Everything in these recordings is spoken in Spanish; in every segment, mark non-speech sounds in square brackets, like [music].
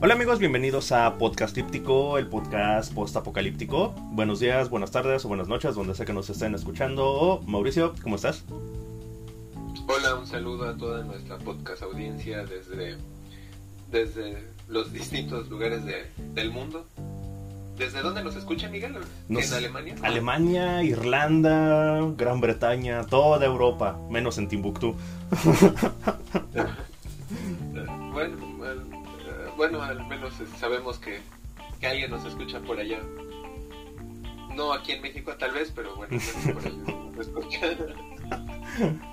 Hola amigos, bienvenidos a Podcast Líptico, el podcast post-apocalíptico. Buenos días, buenas tardes o buenas noches, donde sea que nos estén escuchando. Mauricio, ¿cómo estás? Hola, un saludo a toda nuestra podcast audiencia desde, desde los distintos lugares del mundo. ¿Desde dónde nos escucha Miguel? ¿En Alemania? Alemania, Irlanda, Gran Bretaña, toda Europa, menos en Timbuktu. [laughs] bueno, al menos sabemos que, alguien nos escucha por allá. No aquí en México tal vez, pero bueno, [laughs] [laughs]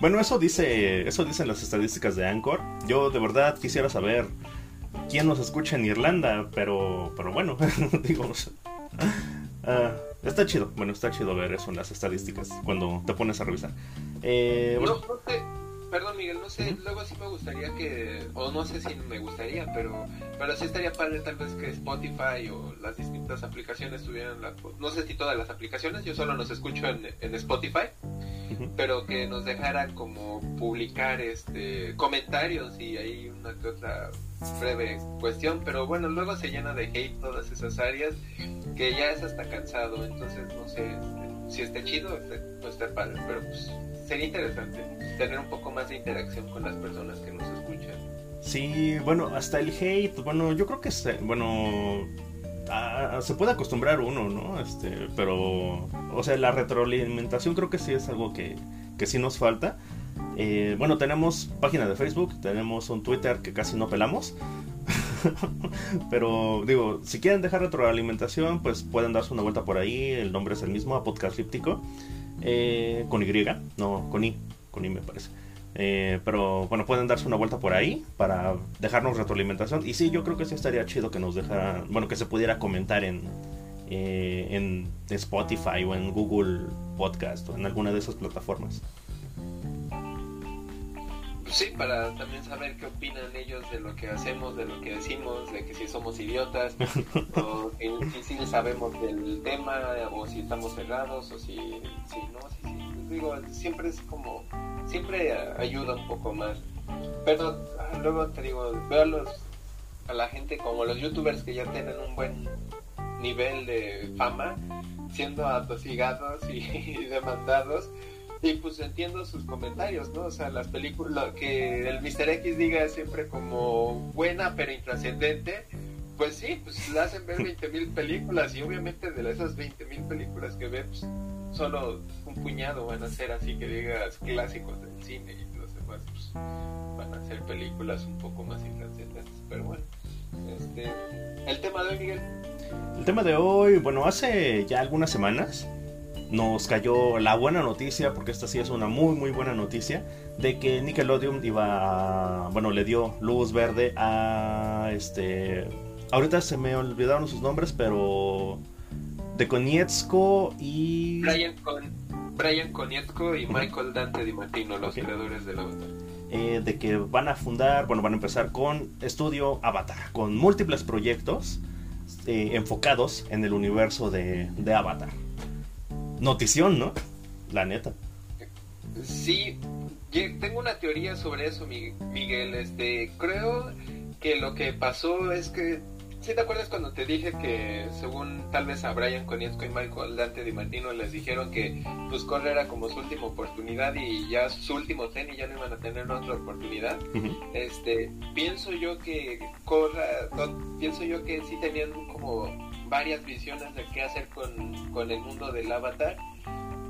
Bueno, eso dice, eso dicen las estadísticas de Anchor. Yo de verdad quisiera saber quién nos escucha en Irlanda, pero, pero bueno, [laughs] digamos. Ah, está chido, bueno, está chido ver eso en las estadísticas cuando te pones a revisar. Eh, bueno. Perdón, Miguel, no sé, luego sí me gustaría que, o no sé si me gustaría, pero, pero sí estaría padre tal vez que Spotify o las distintas aplicaciones tuvieran, la, no sé si todas las aplicaciones, yo solo nos escucho en, en Spotify, pero que nos dejaran como publicar este comentarios y hay una que otra breve cuestión, pero bueno, luego se llena de hate todas esas áreas que ya es hasta cansado, entonces no sé este, si esté chido, pues está padre, pero pues sería interesante tener un poco más de interacción con las personas que nos escuchan. Sí, bueno, hasta el hate, bueno, yo creo que, se, bueno, se puede acostumbrar uno, ¿no? Este, pero, o sea, la retroalimentación creo que sí es algo que, que sí nos falta. Eh, bueno, tenemos página de Facebook, tenemos un Twitter que casi no pelamos. [laughs] Pero digo, si quieren dejar retroalimentación, pues pueden darse una vuelta por ahí. El nombre es el mismo, a Podcast Líptico. Eh, con Y, no, con I, con I me parece. Eh, pero bueno, pueden darse una vuelta por ahí para dejarnos retroalimentación. Y sí, yo creo que sí estaría chido que nos dejaran, bueno, que se pudiera comentar en, eh, en Spotify o en Google Podcast o en alguna de esas plataformas. Sí, para también saber qué opinan ellos de lo que hacemos, de lo que decimos, de que si somos idiotas, [laughs] o si, si, sabemos del tema, o si estamos cerrados, o si, si no, si, si. digo, siempre es como, siempre ayuda un poco más. Pero ah, luego te digo, veo a, los, a la gente como los youtubers que ya tienen un buen nivel de fama, siendo atosigados y [laughs] demandados y pues entiendo sus comentarios, ¿no? O sea, las películas, que el Mr. X diga siempre como buena pero intrascendente, pues sí, pues le hacen ver 20.000 películas y obviamente de esas 20.000 películas que ve, pues solo un puñado van a ser así que digas clásicos del cine y los demás pues, van a ser películas un poco más intrascendentes, pero bueno. Este, el tema de hoy, Miguel. El tema de hoy, bueno, hace ya algunas semanas nos cayó la buena noticia, porque esta sí es una muy muy buena noticia, de que Nickelodeon iba a, bueno, le dio luz verde a este ahorita se me olvidaron sus nombres, pero de Konietzko y Brian, Brian Konietzko y Michael Dante Di Martino, los creadores de la eh, de que van a fundar, bueno, van a empezar con Estudio Avatar, con múltiples proyectos eh, enfocados en el universo de, de Avatar notición, ¿no? La neta. Sí, tengo una teoría sobre eso, Miguel. Este, creo que lo que pasó es que ¿Sí te acuerdas cuando te dije que según tal vez a Brian Konietzko y Michael Dante Di Martino les dijeron que pues Corre era como su última oportunidad y ya su último y ya no iban a tener otra oportunidad? Este, pienso yo que Corra, pienso yo que sí tenían como varias visiones de qué hacer con, con el mundo del avatar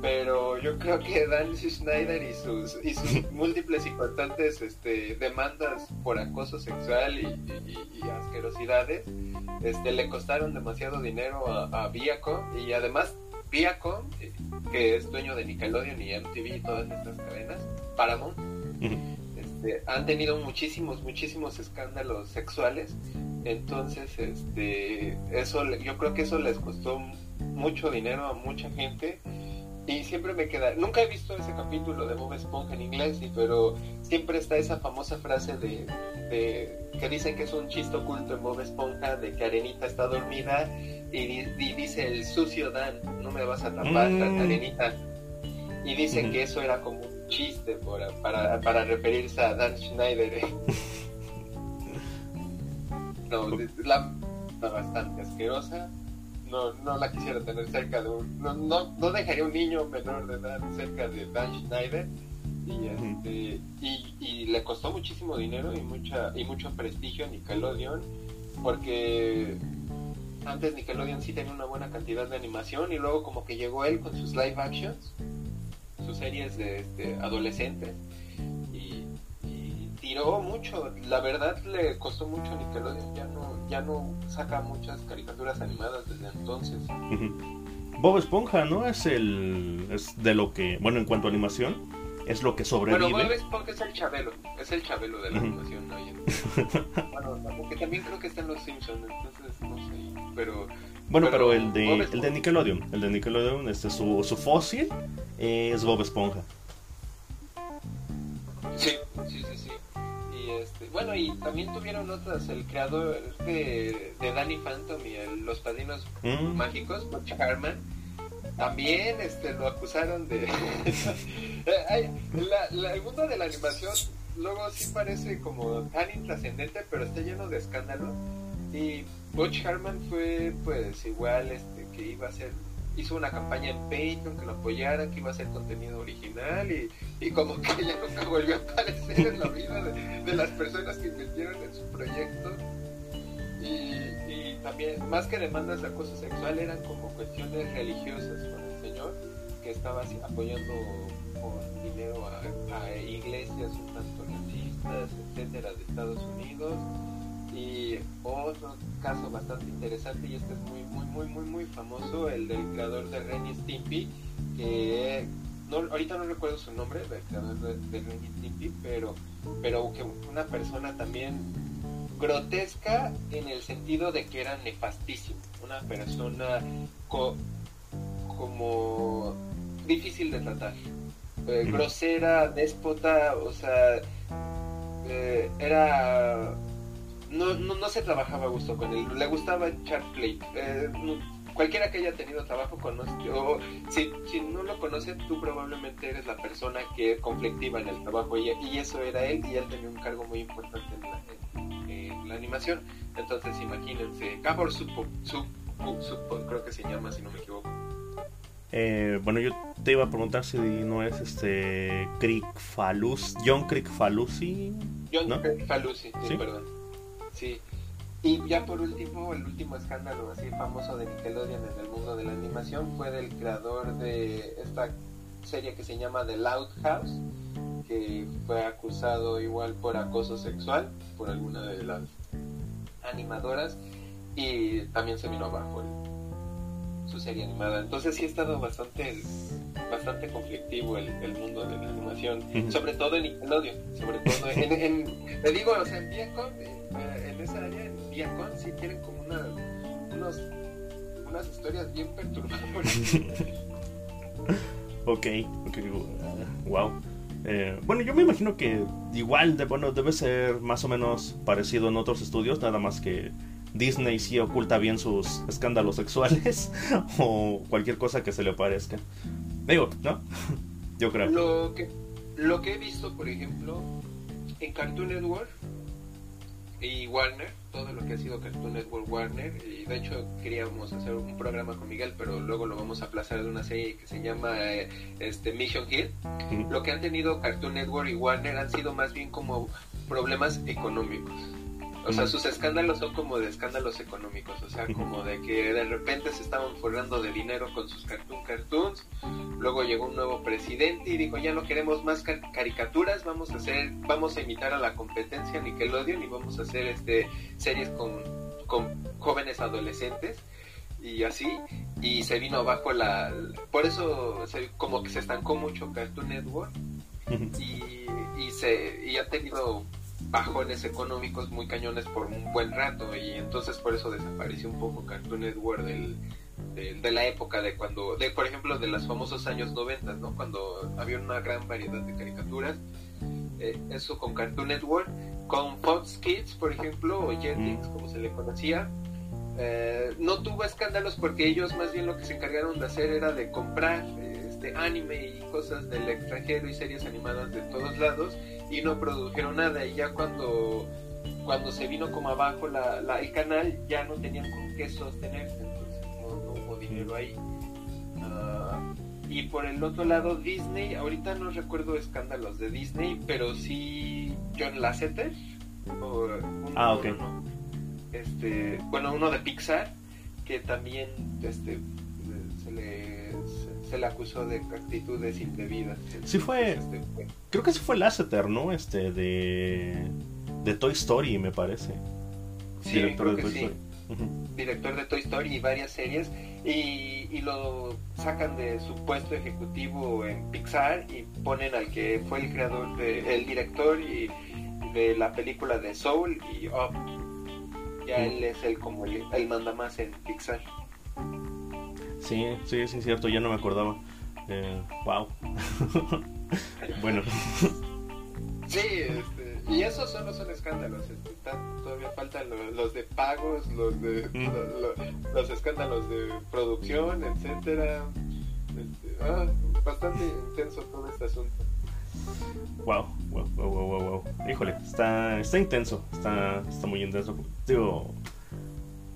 pero yo creo que Dan Schneider y sus, y sus [laughs] múltiples y constantes este, demandas por acoso sexual y, asquerosidades este, le costaron demasiado dinero a, Viacom y además Viacom, que es dueño de Nickelodeon y MTV y todas estas cadenas, Paramount, este, han tenido muchísimos, muchísimos escándalos sexuales. Entonces, este, eso, yo creo que eso les costó mucho dinero a mucha gente y siempre me queda, nunca he visto ese capítulo de Bob Esponja en inglés, pero siempre está esa famosa frase de, que dicen que es un chiste oculto en Bob Esponja, de que Arenita está dormida y, dice el sucio Dan, no me vas a tapar, mm. Arenita. Y dicen que eso era como un chiste para, para, referirse a Dan Schneider. [laughs] no, la bastante asquerosa. No, no la quisiera tener cerca de un. No, no, no dejaría un niño menor de edad cerca de Dan Schneider. Y, este, y, y, le costó muchísimo dinero y mucha y mucho prestigio a Nickelodeon porque antes Nickelodeon sí tenía una buena cantidad de animación y luego como que llegó él con sus live actions, sus series de este, adolescentes tiró mucho. La verdad le costó mucho a Nickelodeon, ya no, ya no saca muchas caricaturas animadas desde entonces. Bob Esponja, ¿no? Es el es de lo que, bueno, en cuanto a animación, es lo que sobrevive. Bueno, Bob Esponja es el Chabelo, es el Chabelo de la animación, ¿no? [laughs] bueno, porque también creo que está en Los Simpsons, entonces no sé pero... Bueno, pero, el, de, el de Nickelodeon, el de Nickelodeon, este, su, su fósil es Bob Esponja. Sí, sí, sí, sí. Este, bueno, y también tuvieron otras, el creador de, de Danny Phantom y Los Padrinos mm. Mágicos, Butch Harman, también este, lo acusaron de... [laughs] la, el mundo de la animación luego sí parece como tan intrascendente, pero está lleno de escándalos. Y Butch Harman fue pues igual este que iba a ser hizo una campaña en Patreon que lo apoyara, que iba a ser contenido original y, como que ya nunca volvió a aparecer en la vida de, las personas que invirtieron en su proyecto. Y, también, más que demandas de acoso sexual, eran como cuestiones religiosas con el Señor, que estaba apoyando con dinero a, iglesias un tanto racistas, etcétera, de Estados Unidos y otro caso bastante interesante, y este es muy, muy, muy, muy, muy famoso, el del creador de Ren Stimpy, que no, ahorita no recuerdo su nombre, del creador de, de Ren Stimpy, pero, pero que una persona también grotesca en el sentido de que era nefastísimo, una persona como difícil de tratar, eh, grosera, déspota, o sea, eh, era no, no, no, se trabajaba a gusto con él, le gustaba echar play. Eh, cualquiera que haya tenido trabajo conoce, o si, si, no lo conoce, tú probablemente eres la persona que es conflictiva en el trabajo y, y eso era él y él tenía un cargo muy importante en la, en, la animación. Entonces imagínense, Gabor Supo, creo que se llama si no me equivoco. Eh, bueno, yo te iba a preguntar si no es este Crick Falus, John Crick Falusi. John ¿no? Crick Falusi, sí, perdón. Sí. Y ya por último, el último escándalo así famoso de Nickelodeon en el mundo de la animación fue del creador de esta serie que se llama The Loud House, que fue acusado igual por acoso sexual por alguna de las animadoras y también se vino abajo su serie animada. Entonces sí ha estado bastante bastante conflictivo el, el mundo de la animación, sobre todo en Nickelodeon, sobre todo en, en, le digo, o sea, en eh, en esa área, en Viacom sí tienen como una, unos, unas historias bien perturbadoras. [laughs] ok, ok, wow. Eh, bueno, yo me imagino que igual de, bueno, debe ser más o menos parecido en otros estudios, nada más que Disney sí oculta bien sus escándalos sexuales [laughs] o cualquier cosa que se le parezca. Digo, ¿no? [laughs] Yo creo. Lo que, lo que he visto, por ejemplo, en Cartoon Network y Warner, todo lo que ha sido Cartoon Network Warner, y de hecho queríamos hacer un programa con Miguel, pero luego lo vamos a aplazar de una serie que se llama eh, este Mission Hill. Lo que han tenido Cartoon Network y Warner han sido más bien como problemas económicos o sea, sus escándalos son como de escándalos económicos, o sea, como de que de repente se estaban forrando de dinero con sus cartoon cartoons, luego llegó un nuevo presidente y dijo, ya no queremos más caricaturas, vamos a hacer, vamos a imitar a la competencia Nickelodeon y vamos a hacer este series con, con jóvenes adolescentes y así y se vino abajo la por eso como que se estancó mucho Cartoon Network y, y se y ha tenido bajones económicos muy cañones por un buen rato y entonces por eso desapareció un poco Cartoon Network del, de, la época de cuando, de por ejemplo de los famosos años 90, ¿no? Cuando había una gran variedad de caricaturas. Eh, eso con Cartoon Network, con Fox Kids, por ejemplo, o Jetix, como se le conocía, eh, no tuvo escándalos porque ellos más bien lo que se encargaron de hacer era de comprar este anime y cosas del extranjero y series animadas de todos lados y no produjeron nada y ya cuando cuando se vino como abajo la, la, el canal ya no tenían con qué sostenerse, entonces no, hubo dinero ahí. Ah, y por el otro lado Disney, ahorita no recuerdo escándalos de Disney, pero sí John Lasseter. ah, ok. este, bueno, uno de Pixar, que también este, se, le acusó de actitudes indebidas. Sí fue, este, creo que sí fue Lasseter, ¿no? Este, de, de Toy Story, me parece. Sí, director de Toy Story. Director de Toy Story y varias series. Y, y, lo sacan de su puesto ejecutivo en Pixar y ponen al que fue el creador, de, el director y de la película de Soul y Up. Ya él es el como el, el manda más en Pixar. Sí, sí, es cierto, ya no me acordaba. Eh, wow. [laughs] bueno. Sí, este, y esos solo son escándalos. Este, todavía faltan los, de pagos, los de mm. los escándalos de producción, etcétera. Este, ah, bastante intenso todo este asunto. Wow, wow, wow, wow, wow, Híjole, está, está intenso, está, está muy intenso. Digo,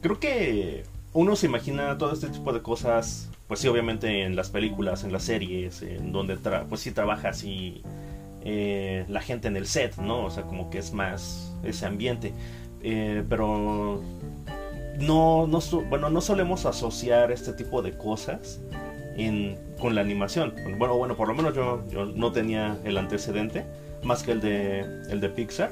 creo que uno se imagina todo este tipo de cosas, pues sí, obviamente en las películas, en las series, en donde pues sí trabaja así eh, la gente en el set, ¿no? O sea, como que es más ese ambiente. Eh, pero no, no, bueno, no solemos asociar este tipo de cosas con la animación. Bueno, bueno, por lo menos yo, yo no tenía el antecedente, más que el de, el de Pixar,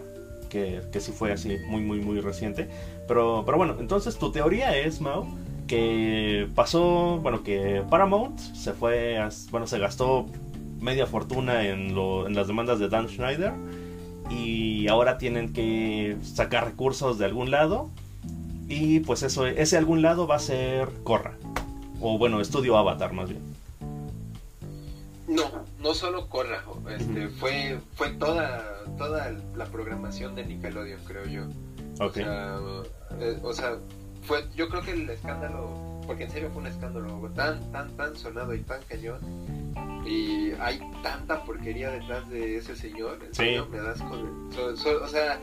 que, que sí fue así muy, muy, muy reciente. Pero, pero bueno, entonces tu teoría es, Mao, que pasó, bueno, que Paramount se fue, bueno, se gastó media fortuna en, lo, en las demandas de Dan Schneider y ahora tienen que sacar recursos de algún lado y pues eso ese algún lado va a ser Corra o bueno estudio Avatar más bien no no solo Corra este fue fue toda toda la programación de Nickelodeon creo yo okay. Eh, o sea fue yo creo que el escándalo porque en serio fue un escándalo tan tan tan sonado y tan cañón y hay tanta porquería detrás de ese señor. sí. me das con o sea,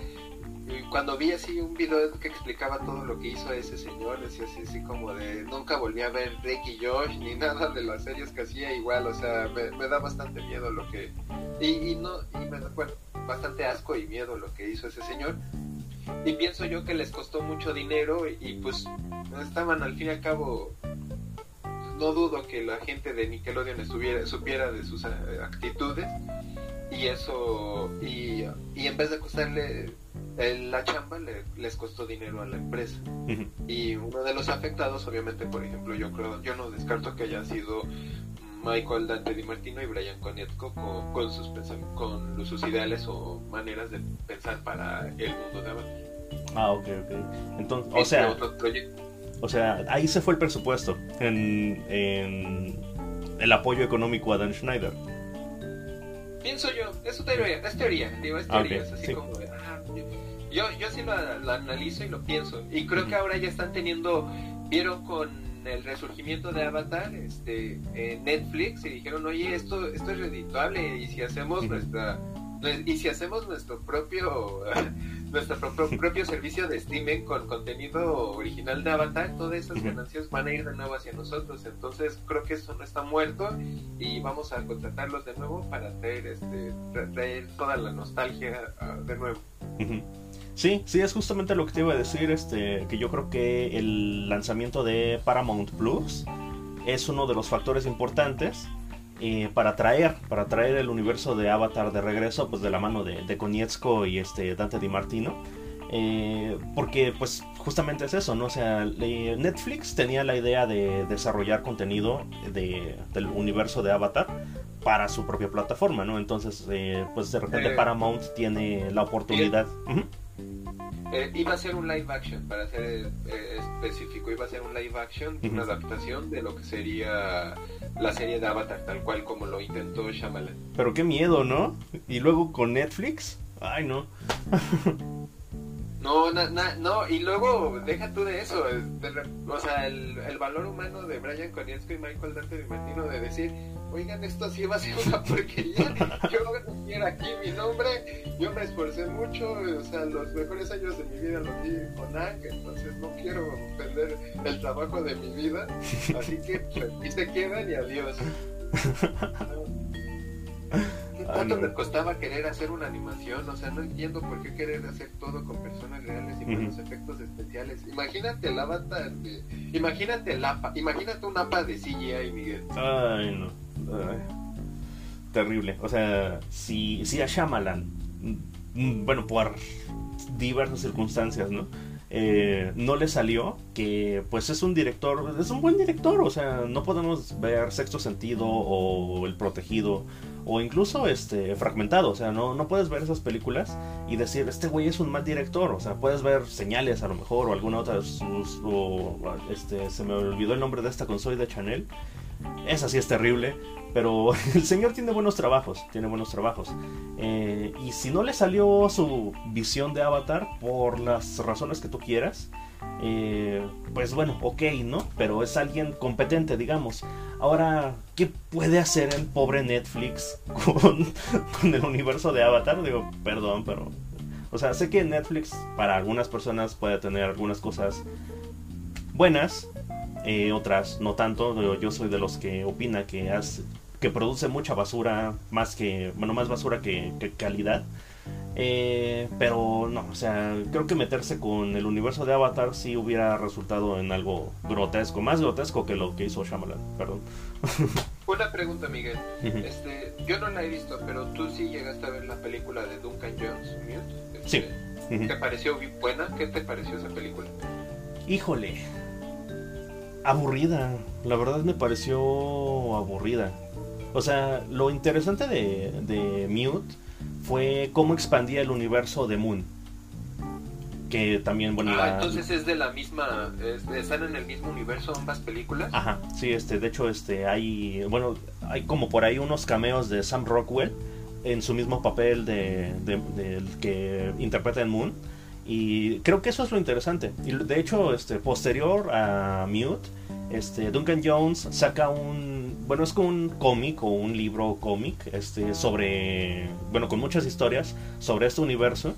cuando vi así un video que explicaba todo lo que hizo ese señor, decía así, así como de nunca volví a ver Drake y Josh ni [laughs] nada de las series que hacía igual, o sea, me, da bastante miedo lo que y, no y me da bueno, bastante asco y miedo lo que hizo ese señor. Y pienso yo que les costó mucho dinero y, y pues estaban al fin y al cabo no dudo que la gente de Nickelodeon estuviera, supiera de sus eh, actitudes y eso, y, y en vez de costarle la chamba, les costó dinero a la empresa. Y uno de los afectados, obviamente, por ejemplo, yo creo, yo no descarto que haya sido Michael Dante Di Martino y Brian Konietzko con, con sus con sus ideales o maneras de pensar para el mundo de Avatar. Ah, ok, ok. Entonces, o sea, otro proyecto o sea, ahí se fue el presupuesto en, el apoyo económico a Dan Schneider. Pienso yo, es teoría, es teoría, digo, es teoría, es así como ah, yo, yo sí lo, analizo y lo pienso. Y creo que ahora ya están teniendo, vieron con el resurgimiento de Avatar este, en Netflix y dijeron, oye, esto, esto es redituable y si hacemos nuestra y si hacemos nuestro propio [laughs] nuestro propio, servicio de streaming con contenido original de Avatar, todas esas ganancias van a ir de nuevo hacia nosotros. Entonces creo que eso no está muerto y vamos a contratarlos de nuevo para traer, este, traer toda la nostalgia ah, de nuevo. Sí, sí, es justamente lo que te iba a decir, este, que yo creo que el lanzamiento de Paramount Plus es uno de los factores importantes eh, para traer para traer el universo de Avatar de regreso pues de la mano de, de Konietzko y este Dante Di Martino eh, porque pues justamente es eso no o sea Netflix tenía la idea de desarrollar contenido de, del universo de Avatar para su propia plataforma no entonces eh, pues de repente Paramount tiene la oportunidad eh, iba a ser un live action, para ser eh, específico, iba a ser un live action, una adaptación de lo que sería la serie de Avatar, tal cual como lo intentó Shyamalan. Pero qué miedo, ¿no? Y luego con Netflix, ay no. no, no, y luego deja tú de eso, o sea, el, valor humano de Brian Konietzko y Michael Dante de Martino de decir, oigan, esto sí va a ser una porquería. Yo no quiero aquí mi nombre, yo me esforcé mucho, o sea, los mejores años de mi vida los di con Ang, entonces no quiero perder el trabajo de mi vida, así que pues, aquí se quedan y adiós. ¿Cuánto ah, me costaba querer hacer una animación? O sea, no entiendo por qué querer hacer todo con personas reales y con los efectos especiales. Imagínate el avatar de... Imagínate el APA, imagínate un APA de CGI, Miguel. Ay, no. Terrible. O sea, si, si a Shyamalan, mm, bueno, por diversas circunstancias, ¿no? Eh, no le salió, que pues es un director, es un buen director, o sea, no podemos ver Sexto Sentido o El Protegido o incluso este fragmentado, o sea, no, no puedes ver esas películas y decir, este güey es un mal director, o sea, puedes ver señales a lo mejor o alguna otra, o, este, se me olvidó el nombre de esta consola de Chanel, esa sí es terrible, pero [laughs] el señor tiene buenos trabajos, tiene buenos trabajos. Eh, y si no le salió su visión de Avatar por las razones que tú quieras, eh, pues bueno, ok, ¿no? Pero es alguien competente, digamos. Ahora, ¿qué puede hacer el pobre Netflix [laughs] con, con el universo de Avatar? Digo, perdón, pero... O sea, sé que Netflix para algunas personas puede tener algunas cosas buenas, eh, otras no tanto. Yo soy de los que opina que hace, que produce mucha basura, más que, bueno, más basura que, calidad. Eh, pero no, o sea, creo que meterse con el universo de Avatar sí hubiera resultado en algo grotesco, más grotesco que lo que hizo Shyamalan, perdón. [laughs] Una pregunta, Miguel. este, yo no la he visto, pero tú sí llegaste a ver la película de Duncan Jones, Mute. sí. ¿Te pareció buena? ¿Qué te pareció esa película? Híjole, aburrida. La verdad me pareció aburrida. O sea, lo interesante de, de Mute fue cómo expandía el universo de Moon. Que también, bueno. Ah, entonces es de la misma. ¿Están en el mismo universo ambas películas? Ajá, sí, este, de hecho, este, hay. Bueno, hay como por ahí unos cameos de Sam Rockwell en su mismo papel de, de, que interpreta en Moon. Y creo que eso es lo interesante. Y de hecho, este, posterior a Mute, este, Duncan Jones saca un, bueno, es como un cómic o un libro cómic, este, sobre, bueno, con muchas historias sobre este universo.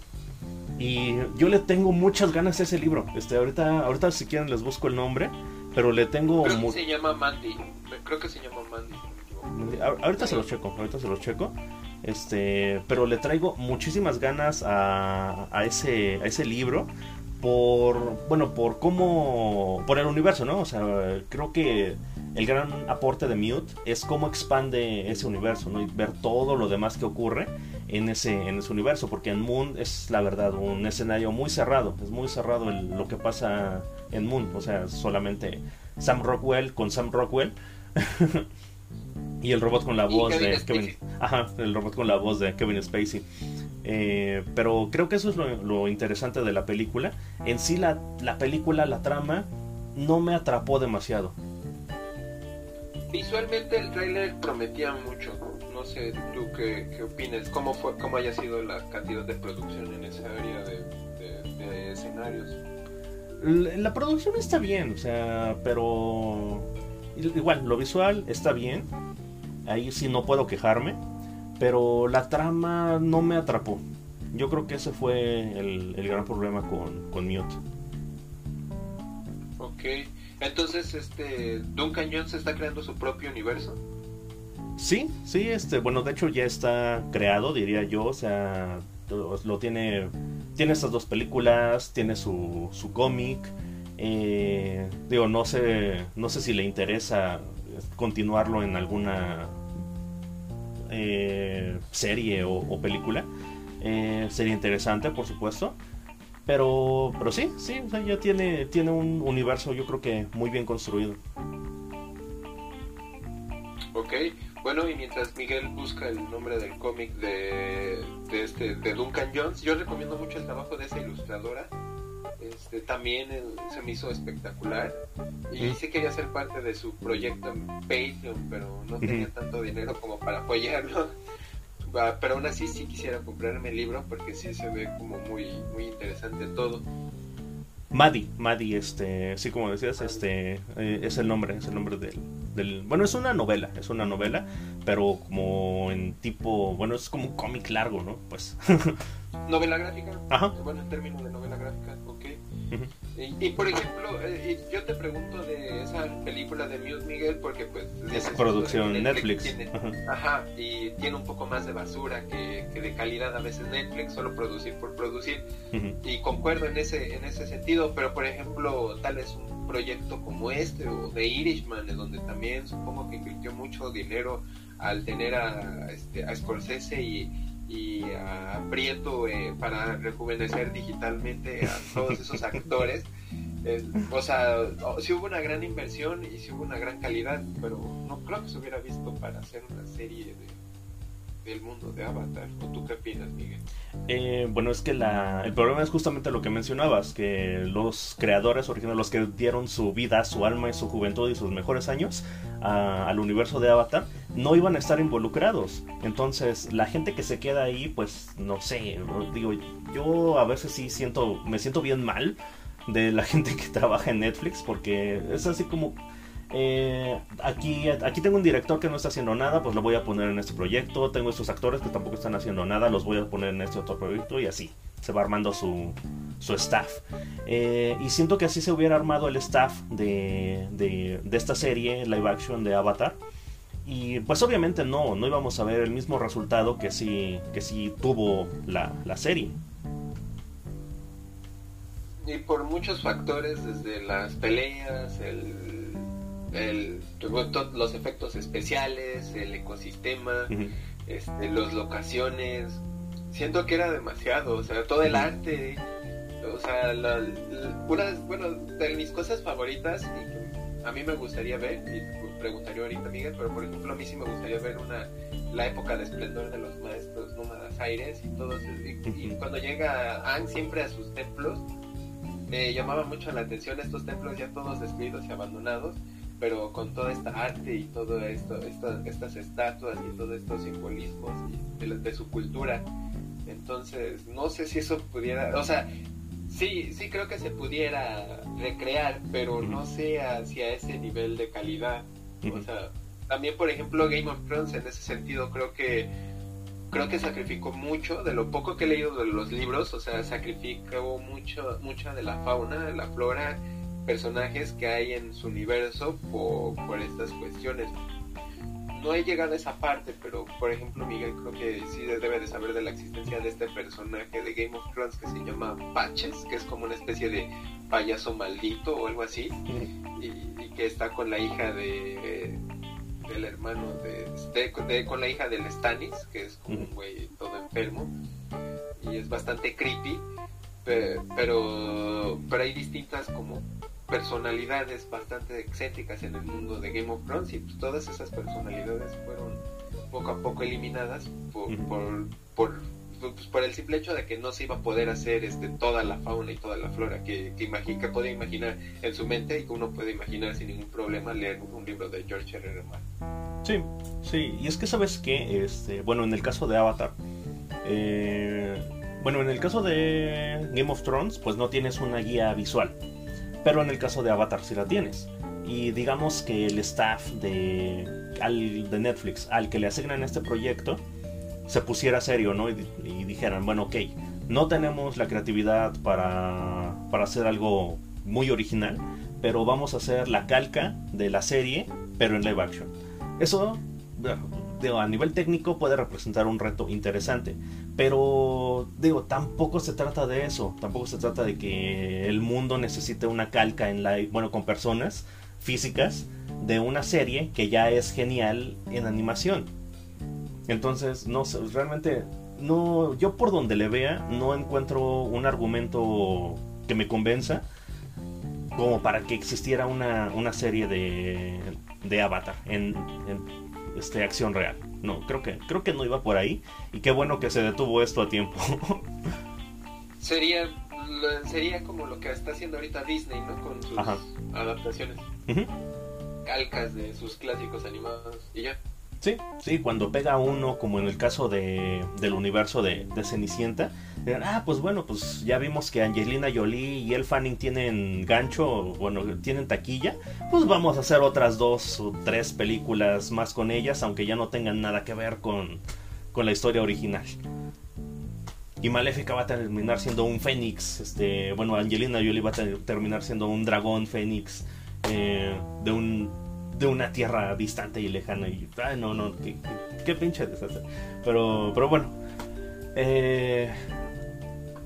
Y yo le tengo muchas ganas a ese libro. Este, ahorita, ahorita si quieren les busco el nombre, pero le tengo. Creo que se llama Mandy. Creo que se llama Mandy. Ahorita se los checo, ahorita se los checo. Este, pero le traigo muchísimas ganas a, ese, a ese libro por bueno por cómo por el universo no o sea creo que el gran aporte de Mute es cómo expande ese universo no y ver todo lo demás que ocurre en ese en ese universo porque en Moon es la verdad un escenario muy cerrado es muy cerrado lo que pasa en Moon o sea solamente Sam Rockwell con Sam Rockwell [laughs] y el robot con la voz de Kevin ajá el robot con la voz de Kevin Spacey eh, pero creo que eso es lo, interesante de la película. En sí la, la, película, la trama, no me atrapó demasiado. Visualmente el trailer prometía mucho. No sé tú qué, qué opinas, cómo, fue, cómo haya sido la cantidad de producción en esa área de, escenarios. La, producción está bien, o sea, pero igual, lo visual está bien. Ahí sí no puedo quejarme pero la trama no me atrapó. Yo creo que ese fue el, gran problema con, con Mute. Ok, entonces este Duncan Jones está creando su propio universo. Sí, sí, este, bueno, de hecho ya está creado, diría yo, o sea, lo tiene, tiene estas dos películas, tiene su, su cómic, eh, digo, no sé, no sé si le interesa continuarlo en alguna eh, serie o, película. Eh, sería interesante, por supuesto. Pero, pero sí, sí, ya tiene, tiene un universo yo creo que muy bien construido. Ok, bueno, y mientras Miguel busca el nombre del cómic de, de, este, de Duncan Jones, yo recomiendo mucho el trabajo de esa ilustradora este, también se me hizo espectacular. Y sí quería ser parte de su proyecto en Patreon, pero no tenía tanto dinero como para apoyarlo. [laughs] pero aún así sí quisiera comprarme el libro porque sí se ve como muy, muy interesante todo. Maddie, Maddie, este, sí, como decías, este, eh, es el nombre, es el nombre del, del, bueno, es una novela, es una novela, pero como en tipo, bueno, es como un cómic largo, ¿no? Pues. [laughs] novela gráfica. Ajá. Bueno, en términos de novela gráfica, y, por ejemplo, eh, yo te pregunto de esa película de Mute Miguel porque pues... Es producción Netflix. ajá. y tiene un poco más de basura que, que, de calidad a veces Netflix, solo producir por producir. Y concuerdo en ese, en ese sentido, pero por ejemplo, tal vez un proyecto como este o de Irishman, en donde también supongo que invirtió mucho dinero al tener a, este, a Scorsese y y a Prieto eh, para rejuvenecer digitalmente a todos esos actores. o sea, sí hubo una gran inversión y sí hubo una gran calidad, pero no creo que se hubiera visto para hacer una serie de del mundo de Avatar. ¿O tú qué opinas, Miguel? Eh, bueno, es que la, el problema es justamente lo que mencionabas, que los creadores originales, los que dieron su vida, su alma y su juventud y sus mejores años al universo de Avatar, no iban a estar involucrados. Entonces, la gente que se queda ahí, pues, no sé, digo, yo a veces sí siento, me siento bien mal de la [laughs] gente que trabaja en Netflix, porque es así como eh, aquí, aquí tengo un director que no está haciendo nada, pues lo voy a poner en este proyecto. Tengo estos actores que tampoco están haciendo nada, los voy a poner en este otro proyecto y así se va armando su, su staff. Eh, y siento que así se hubiera armado el staff de, de, esta serie live action de Avatar. Y pues obviamente no, no íbamos a ver el mismo resultado que si que sí tuvo la, la serie. Y por muchos factores, desde las peleas, el el, los efectos especiales, el ecosistema, este, las locaciones. Siento que era demasiado, o sea, todo el arte, o sea, la, bueno, de mis cosas favoritas y que a mí me gustaría ver, y preguntaría ahorita Miguel, pero por ejemplo a mí sí me gustaría ver una la época de esplendor de los maestros nómadas aires y todos y, cuando llega Ang siempre a sus templos me llamaba mucho la atención estos templos ya todos destruidos y abandonados pero con toda esta arte y todo esto, estas estatuas y todos estos simbolismos de, su cultura. Entonces, no sé si eso pudiera, o sea, sí, sí creo que se pudiera recrear, pero no sé hacia ese nivel de calidad. O sea, también por ejemplo Game of Thrones en ese sentido creo que creo que sacrificó mucho de lo poco que he leído de los libros, o sea, sacrificó mucho mucha de la fauna, de la flora personajes que hay en su universo por, por estas cuestiones. No he llegado a esa parte, pero por ejemplo Miguel creo que sí debe de saber de la existencia de este personaje de Game of Thrones que se llama Patches, que es como una especie de payaso maldito o algo así, y, que está con la hija de del hermano de, con la hija del Stannis, que es como un güey todo enfermo y es bastante creepy, pero, pero hay distintas como personalidades bastante excéntricas en el mundo de Game of Thrones y pues, todas esas personalidades fueron poco a poco eliminadas por, por, pues, por, el simple hecho de que no se iba a poder hacer este, toda la fauna y toda la flora que, que, que podía imaginar en su mente y que uno puede imaginar sin ningún problema leer un, libro de George R. R. Martin. Sí, sí, y es que sabes que, este, bueno, en el caso de Avatar, eh, bueno, en el caso de Game of Thrones, pues no tienes una guía visual pero en el caso de Avatar sí la tienes. Y digamos que el staff de, de Netflix al que le asignan este proyecto se pusiera serio, ¿no? Y, dijeran, bueno, ok, no tenemos la creatividad para, para hacer algo muy original, pero vamos a hacer la calca de la serie, pero en live action. Eso a nivel técnico puede representar un reto interesante, pero digo, tampoco se trata de eso, tampoco se trata de que el mundo necesite una calca en la, bueno, con personas físicas de una serie que ya es genial en animación. Entonces, no realmente no yo por donde le vea no encuentro un argumento que me convenza como para que existiera una, una serie de, de Avatar en este, acción real. No, creo que, creo que no iba por ahí. Y qué bueno que se detuvo esto a tiempo. [laughs] sería, sería como lo que está haciendo ahorita Disney, ¿no? Con sus adaptaciones. Calcas de sus clásicos animados y ya. Sí, sí, cuando pega uno, como en el caso de, del universo de, de Cenicienta, ah, pues bueno, pues ya vimos que Angelina Jolie y El Fanning tienen gancho, bueno, tienen taquilla, pues vamos a hacer otras dos o tres películas más con ellas, aunque ya no tengan nada que ver con, con la historia original. Y Maléfica va a terminar siendo un fénix, este, bueno, Angelina Jolie va a terminar siendo un dragón fénix eh, de un de una tierra distante y lejana y ay, no no qué, pinche desastre. Pero pero bueno eh,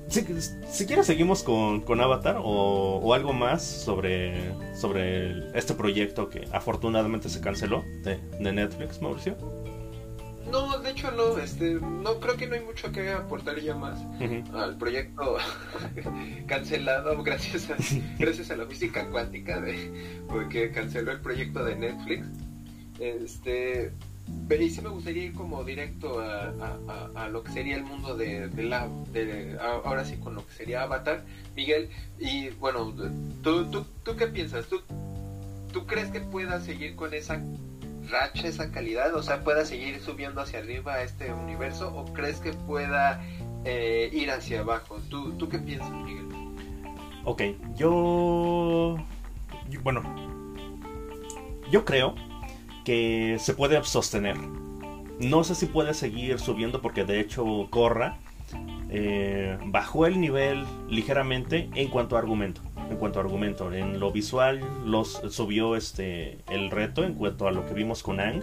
si, si, quieres seguimos con, con Avatar o, o, algo más sobre sobre este proyecto que afortunadamente se canceló de, de Netflix Mauricio no, de hecho no, este, no creo que no hay mucho que aportar ya más al proyecto [laughs] cancelado gracias a, gracias a la física cuántica de porque canceló el proyecto de Netflix. Este, y sí me gustaría ir como directo a, lo que sería el mundo de, la de, ahora sí con lo que sería Avatar, Miguel. Y bueno, ¿tú, tú, tú qué piensas? ¿Tú, ¿Tú crees que pueda seguir con esa racha esa calidad? O sea, pueda seguir subiendo hacia arriba este universo o crees que pueda eh, ir hacia abajo? ¿Tú, ¿Tú qué piensas, Miguel? Ok, yo... Bueno, yo creo que se puede sostener. No sé si puede seguir subiendo porque de hecho Corra eh, bajó el nivel ligeramente en cuanto a argumento en cuanto a argumento. En lo visual los subió este el reto en cuanto a lo que vimos con Ang.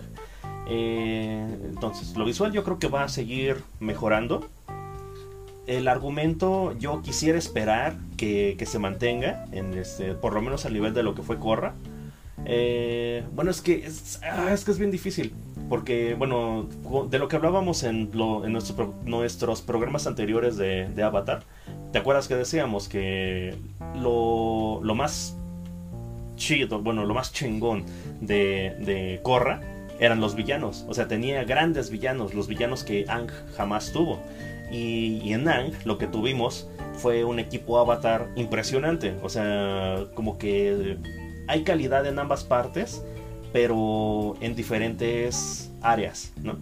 Eh, entonces, lo visual yo creo que va a seguir mejorando. El argumento yo quisiera esperar que, se mantenga, en este, por lo menos al nivel de lo que fue Corra. Eh, bueno, es que es, ah, es, que es bien difícil. Porque, bueno, de lo que hablábamos en, en nuestros programas anteriores de, de Avatar, ¿Te acuerdas que decíamos que lo, lo más chido, bueno, lo más chingón de, de Korra eran los villanos? O sea, tenía grandes villanos, los villanos que Ang jamás tuvo. Y, y, en Ang lo que tuvimos fue un equipo avatar impresionante. O sea, como que hay calidad en ambas partes, pero en diferentes áreas, ¿no?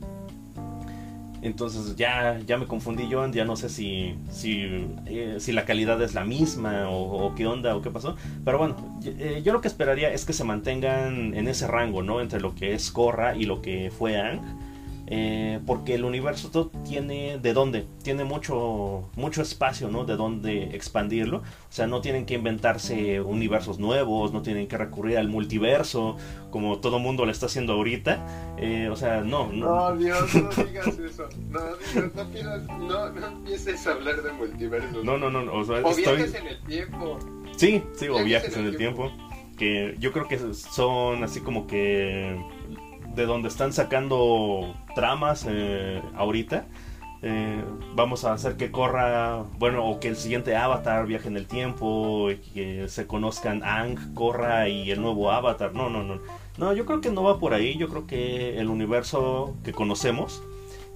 Entonces ya, ya me confundí yo, ya no sé si, si, eh, si la calidad es la misma o, qué onda o qué pasó. Pero bueno, eh, yo lo que esperaría es que se mantengan en ese rango, ¿no? Entre lo que es Korra y lo que fue Ang. Eh, porque el universo tiene de dónde, tiene mucho, mucho espacio, ¿no? De dónde expandirlo. O sea, no tienen que inventarse universos nuevos, no tienen que recurrir al multiverso, como todo mundo lo está haciendo ahorita. Eh, o sea, no, no. No, Dios, no digas eso. No, Dios, no, pidas, no, no empieces a hablar de multiversos. No, no, no. O, sea, o estoy... en el tiempo. Sí, sí, o viajes en el, tiempo. tiempo. Que yo creo que son así como que de donde están sacando tramas eh, ahorita. Eh, vamos a hacer que corra, bueno, o que el siguiente avatar viaje en el tiempo, y que se conozcan Ang, Corra y el nuevo avatar. No, no, no. No, yo creo que no va por ahí. Yo creo que el universo que conocemos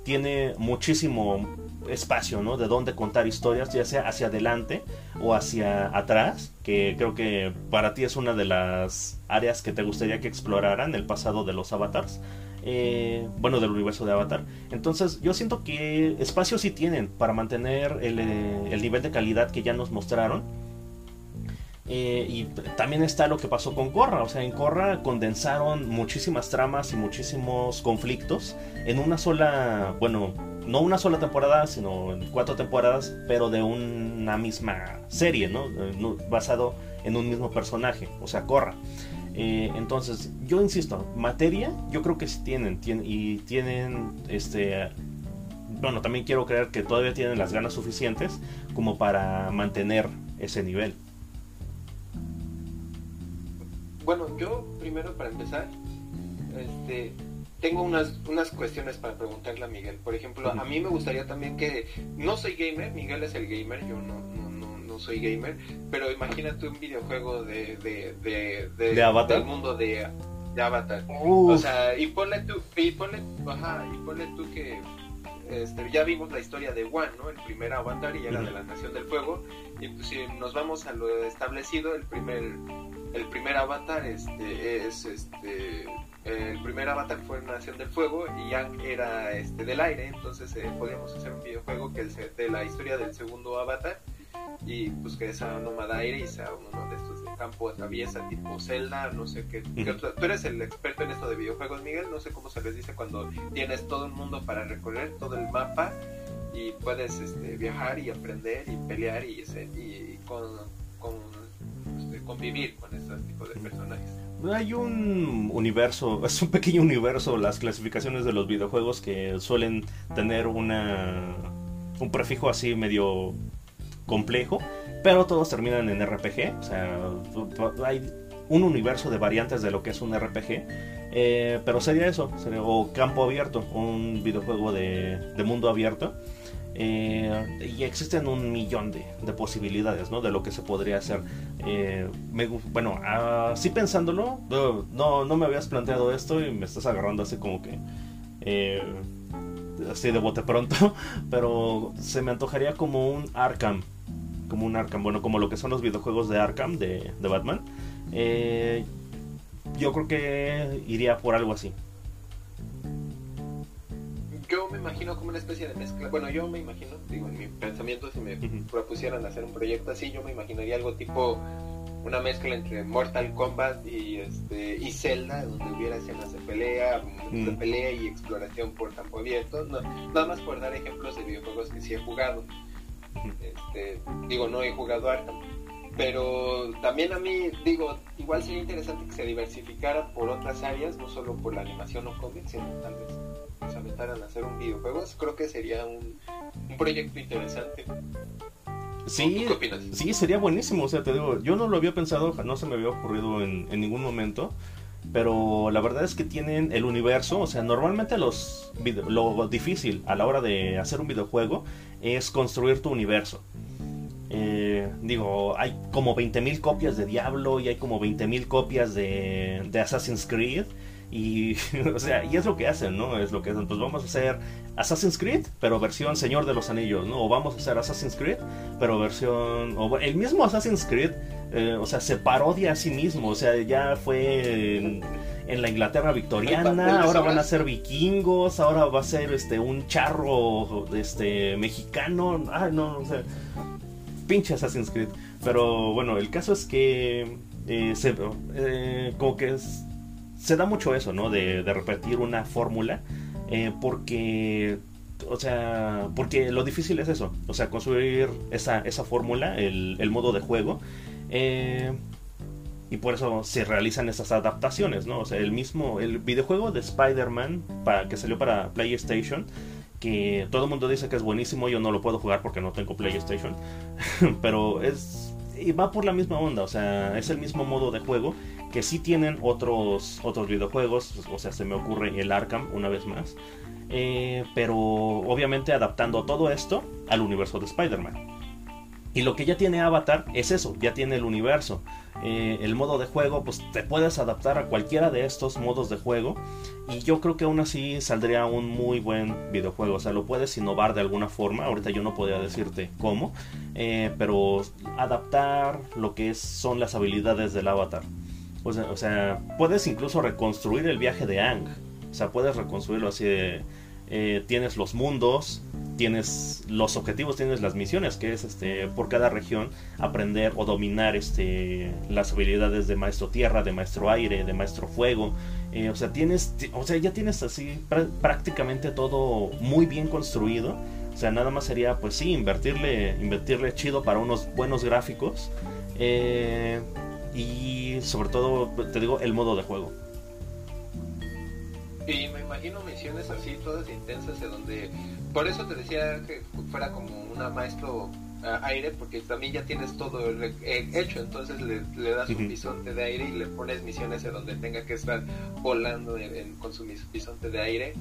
tiene muchísimo espacio, ¿no? De dónde contar historias, ya sea hacia adelante o hacia atrás, que creo que para ti es una de las áreas que te gustaría que exploraran el pasado de los avatars. Eh, bueno, del universo de Avatar. Entonces, yo siento que espacio sí tienen para mantener el, eh, el nivel de calidad que ya nos mostraron eh, y también está lo que pasó con Corra. O sea, en Corra condensaron muchísimas tramas y muchísimos conflictos en una sola, bueno, no una sola temporada, sino cuatro temporadas, pero de una misma serie, ¿no? Eh, basado en un mismo personaje, o sea, Corra. Eh, entonces, yo insisto, materia, yo creo que sí tienen, tienen y tienen, este, bueno, también quiero creer que todavía tienen las ganas suficientes como para mantener ese nivel. Bueno, yo primero para empezar, este, tengo unas, unas cuestiones para preguntarle a Miguel. Por ejemplo, a mí me gustaría también que, no soy gamer, Miguel es el gamer, yo no, no, no, soy gamer, pero imagínate un videojuego de, de, de, de, Avatar? del mundo de, Avatar. O sea, y ponle tú, y ponle, ajá, y ponle tú que este, ya vimos la historia de One, ¿no? El primer Avatar y era de la Nación del Fuego. Y pues si nos vamos a lo establecido, el primer el primer avatar este, es este el primer avatar fue Nación del Fuego y Yang era este del aire, entonces eh, podíamos hacer un videojuego que es de la historia del segundo avatar y pues que sea nómada aire y sea uno de estos de campo atraviesa tipo Zelda, no sé qué, Tú eres el experto en esto de videojuegos, Miguel, no sé cómo se les dice cuando tienes todo el mundo para recorrer, todo el mapa y puedes este, viajar y aprender y pelear y, y con, con este, convivir con este tipo de personajes. Hay un universo, [laughs] es un pequeño universo, las clasificaciones de los videojuegos que suelen tener una un prefijo así medio complejo, pero todos terminan en RPG, o sea, hay un universo de variantes de lo que es un RPG, eh, pero sería eso, sería, o campo abierto, un videojuego de, de mundo abierto. Eh, y existen un millón de, posibilidades de lo que se podría hacer. Eh, bueno, así pensándolo, no, no me habías planteado esto y me estás agarrando así como que así de bote pronto, [laughs] pero se me antojaría como un Arkham como un Arkham, bueno, como lo que son los videojuegos de Arkham de, Batman. Eh, yo creo que iría por algo así. Yo me imagino como una especie de mezcla. Bueno, yo me imagino, digo, en mi pensamiento, si me propusieran hacer un proyecto así, yo me imaginaría algo tipo una mezcla entre Mortal Kombat y este y Zelda donde hubiera escenas de pelea de mm. pelea y exploración por campo abierto nada más por dar ejemplos de videojuegos que sí he jugado este, digo, no he jugado Arkham. Pero también a mí, digo, igual sería interesante que se diversificara por otras áreas, no solo por la animación o cómics, sino tal vez se aventaran a hacer un videojuego. Creo que sería un, proyecto interesante. Sí, ¿Qué opinas? sí, sería buenísimo. O sea, te digo, yo no lo había pensado, no se me había ocurrido en, en ningún momento pero la verdad es que tienen el universo, o sea, normalmente los lo difícil a la hora de hacer un videojuego es construir tu universo. Eh, digo, hay como 20.000 copias de Diablo y hay como 20.000 copias de, de Assassin's Creed. Y, [laughs] o sea, y es lo que hacen, ¿no? Es lo que hacen. Pues vamos a hacer Assassin's Creed, pero versión Señor de los Anillos, ¿no? O vamos a hacer Assassin's Creed, pero versión. O el mismo Assassin's Creed, eh, o sea, se parodia a sí mismo. O sea, ya fue en, la Inglaterra victoriana, ahora van a ser vikingos, ahora va a ser este un charro este mexicano. Ah, no, o sea, pinche Assassin's Creed. Pero bueno, el caso es que eh, se, eh, como que es se da mucho eso, ¿no? De, repetir una fórmula, eh, porque, o sea, porque lo difícil es eso, o sea, construir esa, fórmula, el, modo de juego, eh, y por eso se realizan esas adaptaciones, ¿no? O sea, el mismo, el videojuego de Spider-Man que salió para PlayStation, que todo el mundo dice que es buenísimo, yo no lo puedo jugar porque no tengo PlayStation, [laughs] pero es y va por la misma onda, o sea, es el mismo modo de juego que sí tienen otros, otros videojuegos, o sea, se me ocurre el Arkham una vez más, eh, pero obviamente adaptando todo esto al universo de Spider-Man. Y lo que ya tiene Avatar es eso, ya tiene el universo. Eh, el modo de juego, pues te puedes adaptar a cualquiera de estos modos de juego. Y yo creo que aún así saldría un muy buen videojuego. O sea, lo puedes innovar de alguna forma. Ahorita yo no podría decirte cómo. Eh, pero adaptar lo que son las habilidades del avatar. O sea, puedes incluso reconstruir el viaje de Ang. O sea, puedes reconstruirlo así de... Eh, tienes los mundos, tienes los objetivos, tienes las misiones, que es este por cada región aprender o dominar este las habilidades de maestro tierra, de maestro aire, de maestro fuego. Eh, o sea, tienes, o sea, ya tienes así prácticamente todo muy bien construido. O sea, nada más sería, pues sí, invertirle, invertirle chido para unos buenos gráficos. Eh, y sobre todo, te digo, el modo de juego. Y me imagino misiones así, todas intensas, de donde... Por eso te decía que fuera como una maestro aire, porque también ya tienes todo eh, hecho, entonces le, das un bisonte de aire y le pones misiones de donde tenga que estar volando con su bisonte de aire.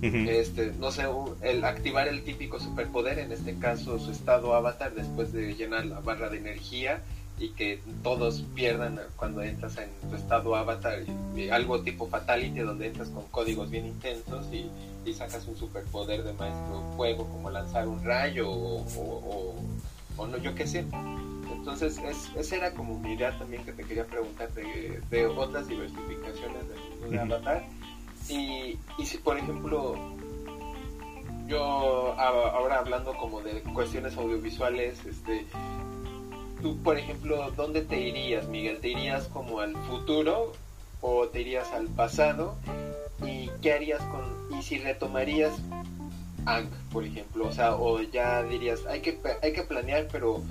Este, no sé, el activar el típico superpoder, en este caso su estado avatar después de llenar la barra de energía y que todos pierdan cuando entras en tu estado avatar, algo tipo fatality donde entras con códigos bien intensos y, sacas un superpoder de maestro fuego como lanzar un rayo o, o, no, yo qué sé. Entonces, es, esa era como mi idea también que te quería preguntar de, de otras diversificaciones del de Avatar. Y, y si, por ejemplo, yo ahora hablando como de cuestiones audiovisuales, este, tú, por ejemplo, ¿dónde te irías, Miguel? ¿Te irías como al futuro o te irías al pasado? ¿Y qué harías con, y si retomarías Ang, por ejemplo? O sea, o ya dirías, hay que, hay que planear, pero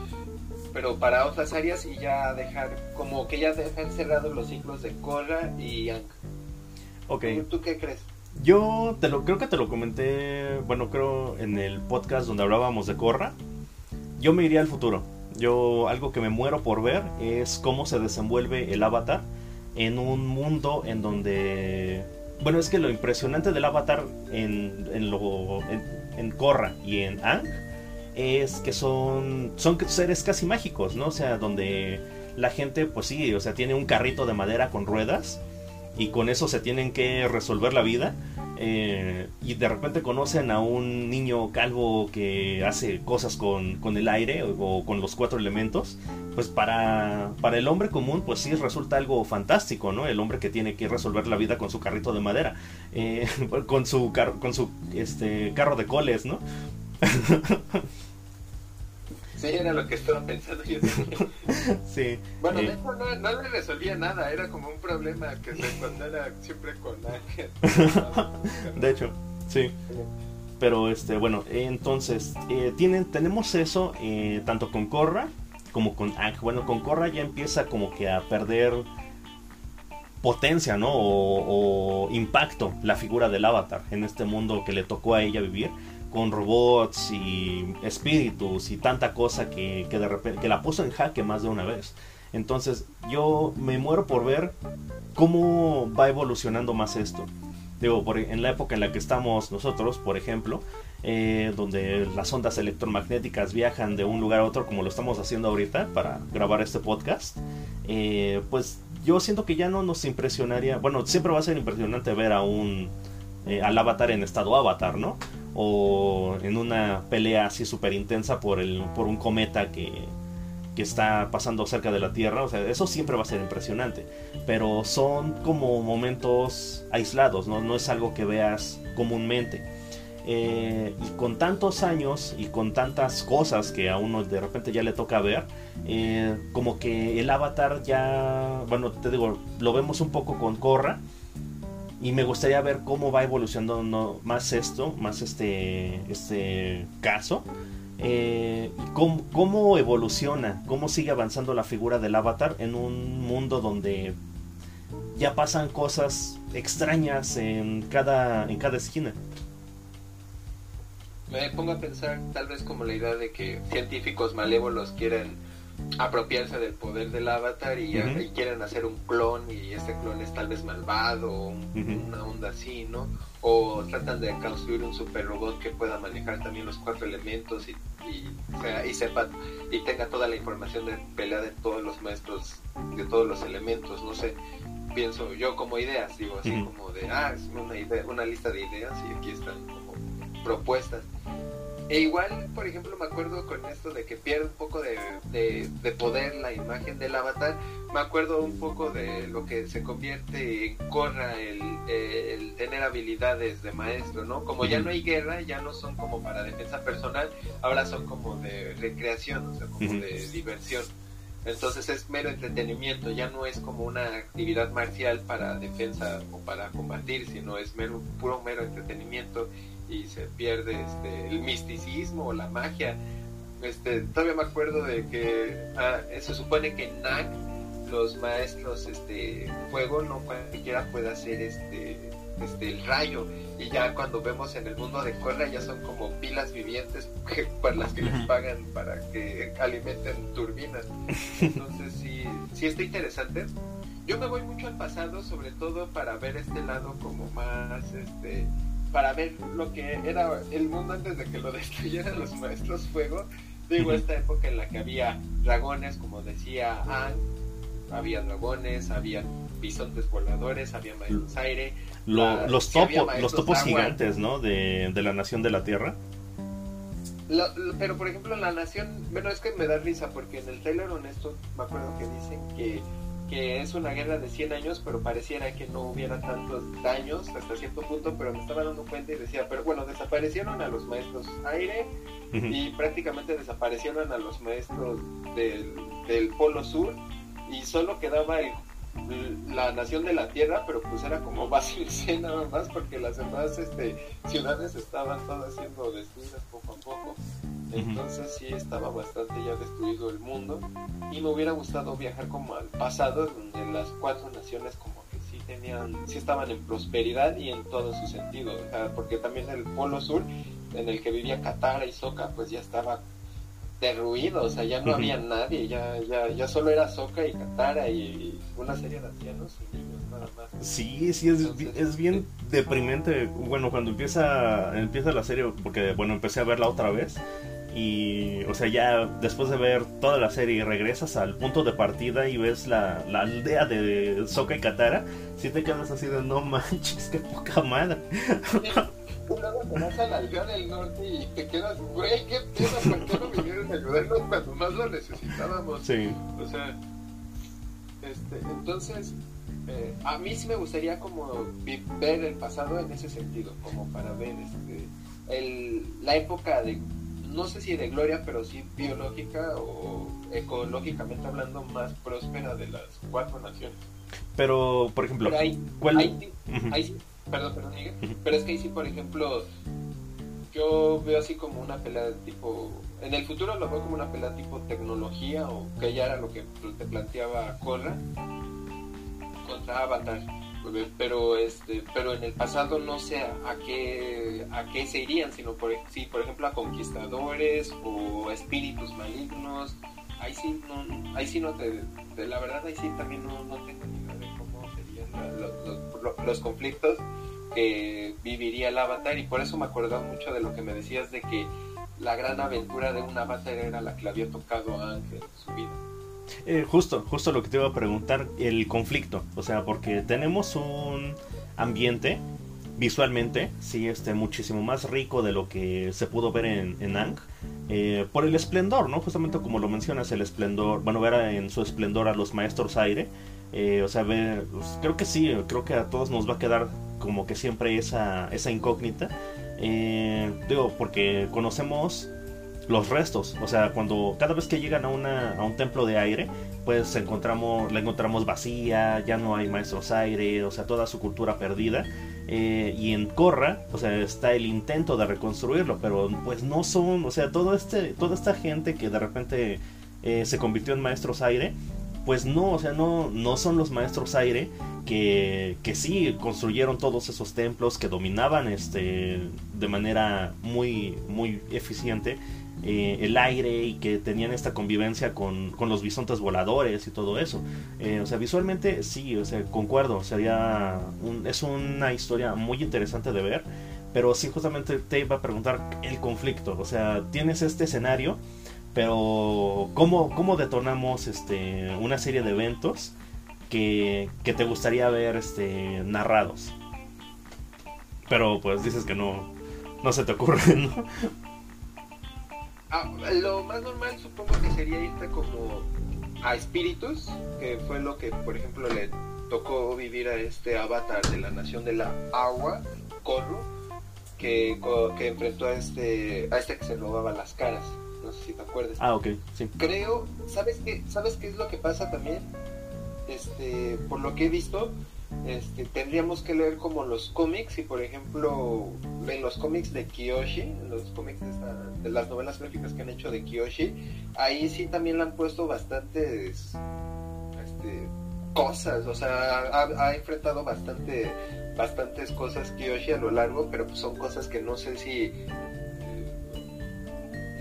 pero para otras áreas y ya dejar, como que ya dejar cerrados los ciclos de Korra y Ang. Ok. ¿Tú qué crees? Yo te lo, creo que te lo comenté, bueno, creo en el podcast donde hablábamos de Korra. Yo me iría al futuro. Yo algo que me muero por ver es cómo se desenvuelve el avatar en un mundo en donde... Bueno, es que lo impresionante del avatar en, en, lo, en, Korra y en Ang es que son, son seres casi mágicos, ¿no? O sea, donde la gente, pues sí, o sea, tiene un carrito de madera con ruedas y con eso se tienen que resolver la vida. Eh, y de repente conocen a un niño calvo que hace cosas con, el aire o, con los cuatro elementos, pues para, para el hombre común pues sí resulta algo fantástico, ¿no? El hombre que tiene que resolver la vida con su carrito de madera, eh, [laughs] con su, con su este, carro de coles, ¿no? [laughs] Sí, era lo que estaba pensando yo [laughs] sí. Bueno, de hecho no, no, le resolvía nada, era como un problema que se encontrara siempre con Ángel. [laughs] de hecho, sí. Pero este, bueno, entonces, eh, tienen, tenemos eso eh, tanto con Korra como con. Bueno, con Korra ya empieza como que a perder potencia, ¿no? O, o impacto la figura del avatar en este mundo que le tocó a ella vivir con robots y espíritus y tanta cosa que, de repente que la puso en jaque más de una vez. Entonces yo me muero por ver cómo va evolucionando más esto. Digo, por, en la época en la que estamos nosotros, por ejemplo, eh, donde las ondas electromagnéticas viajan de un lugar a otro como lo estamos haciendo ahorita para grabar este podcast, eh, pues yo siento que ya no nos impresionaría, bueno, siempre va a ser impresionante ver a un, eh, al avatar en estado avatar, ¿no? O en una pelea así súper intensa por, el, por un cometa que, que está pasando cerca de la Tierra. O sea, eso siempre va a ser impresionante. Pero son como momentos aislados, no, no es algo que veas comúnmente. Eh, y con tantos años y con tantas cosas que a uno de repente ya le toca ver, eh, como que el avatar ya, bueno, te digo, lo vemos un poco con Korra, y me gustaría ver cómo va evolucionando más esto, más este, este caso. Eh, cómo, cómo, evoluciona, cómo sigue avanzando la figura del avatar en un mundo donde ya pasan cosas extrañas en cada, en cada esquina. Me pongo a pensar tal vez como la idea de que científicos malévolos quieren apropiarse del poder del avatar y, quieren hacer un clon y ese clon es tal vez malvado o una onda así, ¿no? O tratan de construir un super robot que pueda manejar también los cuatro elementos y, y, sepa y tenga toda la información de pelea de todos los maestros, de todos los elementos, no sé. Pienso yo como ideas, digo así como de, ah, es una, idea, una lista de ideas y aquí están como propuestas e igual, por ejemplo, me acuerdo con esto de que pierde un poco de, de, poder la imagen del avatar. Me acuerdo un poco de lo que se convierte en Corra el, el tener habilidades de maestro, ¿no? Como ya no hay guerra, ya no son como para defensa personal, ahora son como de recreación, o sea, como de diversión. Entonces es mero entretenimiento, ya no es como una actividad marcial para defensa o para combatir, sino es mero, puro mero entretenimiento y se pierde este, el misticismo o la magia. Este, todavía me acuerdo de que ah, se supone que en Nag los maestros este fuego no cualquiera puede hacer este este el rayo. Y ya cuando vemos en el mundo de Korra ya son como pilas vivientes que, para las que les pagan para que alimenten turbinas. Entonces sí sí está interesante. Yo me voy mucho al pasado sobre todo para ver este lado como más este para ver lo que era el mundo antes de que lo [laughs] destruyeran los maestros fuego. Digo, esta época en la que había dragones, como decía Anne, había dragones, había bisontes voladores, había maestros aire. los, topos, los topos gigantes, ¿no? De, la nación de la tierra. pero por ejemplo en la nación, bueno, es que me da risa porque en el trailer honesto me acuerdo que dicen que, que es una guerra de 100 años, pero pareciera que no hubiera tantos daños hasta cierto punto, pero me estaba dando cuenta y decía, pero bueno, desaparecieron a los maestros aire y prácticamente desaparecieron a los maestros del, del Polo Sur y solo quedaba el la nación de la tierra, pero pues era como [laughs] base nada más porque las demás este, ciudades estaban todas siendo destruidas poco a poco. Entonces sí estaba bastante ya destruido el mundo. Y me hubiera gustado viajar como al pasado donde las cuatro naciones como que sí tenían, sí estaban en prosperidad y en todo su sentido, porque también el polo sur en el que vivía Katara y Soka pues ya estaba derruido, o sea, ya no había nadie, ya, ya, ya solo era Soka y Katara y una serie de ancianos y niños nada más. Sí, sí, es, es bien deprimente, bueno, cuando empieza, empieza la serie, porque, bueno, empecé a verla otra vez, y, o sea, ya después de ver toda la serie regresas al punto de partida y ves la, la aldea de Soka y Katara, si te quedas así de no manches, qué poca madre. Luego te vas a la aldea del norte y te quedas, güey, qué pedo, ¿por qué no vinieron a ayudarnos cuando más lo necesitábamos? Sí. O sea, este, entonces, eh, a mí sí me gustaría como ver el pasado en ese sentido, como para ver este, el, la época de, no sé si de gloria, pero sí biológica o ecológicamente hablando más próspera de las cuatro naciones. Pero, por ejemplo, ¿cuál? Ahí, Perdón, perdón, Pero es que ahí sí, por ejemplo, yo veo así como una pelea tipo. En el futuro lo veo como una pelea tipo tecnología, o que ya era lo que te planteaba Korra contra Avatar. Pero este, pero en el pasado no sé a qué a qué se irían, sino por si por ejemplo a conquistadores o espíritus malignos. Ahí sí no, ahí sí no te, la verdad ahí sí también no, no tengo ni idea de cómo serían los, los conflictos que viviría el avatar y por eso me acordaba mucho de lo que me decías de que la gran aventura de un avatar era la que le había tocado a Ángel en su vida. Eh, justo, justo lo que te iba a preguntar, el conflicto, o sea, porque tenemos un ambiente visualmente, sí, este, muchísimo más rico de lo que se pudo ver en, Ang, eh, por el esplendor, ¿no? Justamente como lo mencionas, el esplendor, bueno, ver en su esplendor a los maestros aire, eh, o sea, pues, creo que sí, creo que a todos nos va a quedar como que siempre esa, esa incógnita. Eh, digo, porque conocemos los restos, o sea, cuando cada vez que llegan a, una, a un templo de aire, pues encontramos, la encontramos vacía, ya no hay maestros aire, o sea, toda su cultura perdida. Eh, y en Corra, o sea, está el intento de reconstruirlo, pero pues no son, o sea, todo este, toda esta gente que de repente se convirtió en maestros aire, pues no, o sea, no, no son los maestros aire que, que sí construyeron todos esos templos, que dominaban este, de manera muy, muy eficiente eh, el aire y que tenían esta convivencia con, con los bisontes voladores y todo eso. Eh, o sea, visualmente sí, o sea, concuerdo, sería un, es una historia muy interesante de ver, pero sí justamente te iba a preguntar el conflicto, o sea, tienes este escenario pero, ¿cómo, cómo detonamos este, una serie de eventos que, que te gustaría ver este, narrados? Pero pues dices que no, no se te ocurre, [laughs] ¿no? Ah, lo más normal supongo que sería irte como a espíritus, que fue lo que, por ejemplo, le tocó vivir a este avatar de la nación de la agua, Corru, que, que enfrentó a este, a este que se robaba las caras no sé si te acuerdas. Ah, ok, sí. Creo, ¿sabes qué, ¿sabes qué es lo que pasa también? Este, por lo que he visto, este, tendríamos que leer como los cómics y por ejemplo en los cómics de Kiyoshi, en los cómics de, las novelas gráficas que han hecho de Kiyoshi, ahí sí también le han puesto bastantes este, cosas, o sea, ha, enfrentado bastante bastantes cosas Kiyoshi a lo largo, pero pues son cosas que no sé si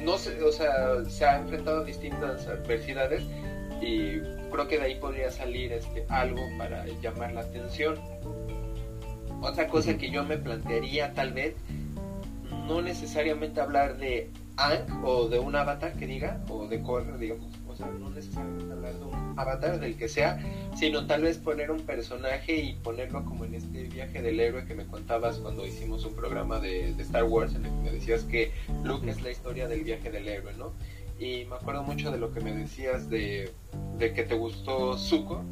no sé, o sea, se ha enfrentado a distintas adversidades y creo que de ahí podría salir este algo para llamar la atención. Otra cosa que yo me plantearía tal vez, no necesariamente hablar de Ang o de un avatar que diga, o de Korra, digamos, o sea, no necesariamente hablar de un avatar del que sea, sino tal vez poner un personaje y ponerlo como en este viaje del héroe que me contabas cuando hicimos un programa de, de Star Wars en el que me decías que Luke es la historia del viaje del héroe, ¿no? Y me acuerdo mucho de lo que me decías de, de que te gustó Zuko,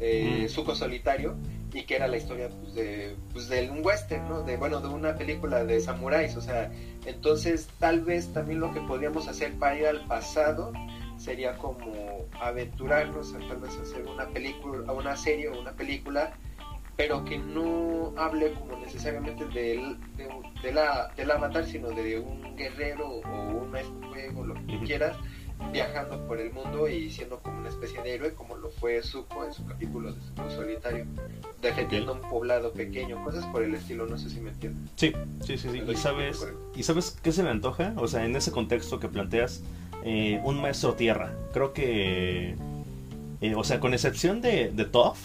eh, Zuko solitario, y que era la historia pues, de, pues, de un western, ¿no? De, bueno, de una película de samuráis, o sea, entonces tal vez también lo que podríamos hacer para ir al pasado sería como aventurarnos a tal vez hacer una película, una serie o una película, pero que no hable como necesariamente del, de, la, del avatar, sino de un guerrero o un juego, lo que quieras, viajando por el mundo y siendo como una especie de héroe, como lo fue Zuko en su capítulo de Zuko Solitario, defendiendo un poblado pequeño, cosas por el estilo, no sé si me entiendes. Sí, sí, sí, sí. ¿Y sabes, ¿Y sabes qué se me antoja? O sea, en ese contexto que planteas, eh, un maestro tierra. Creo que, eh, o sea, con excepción de, de Toph,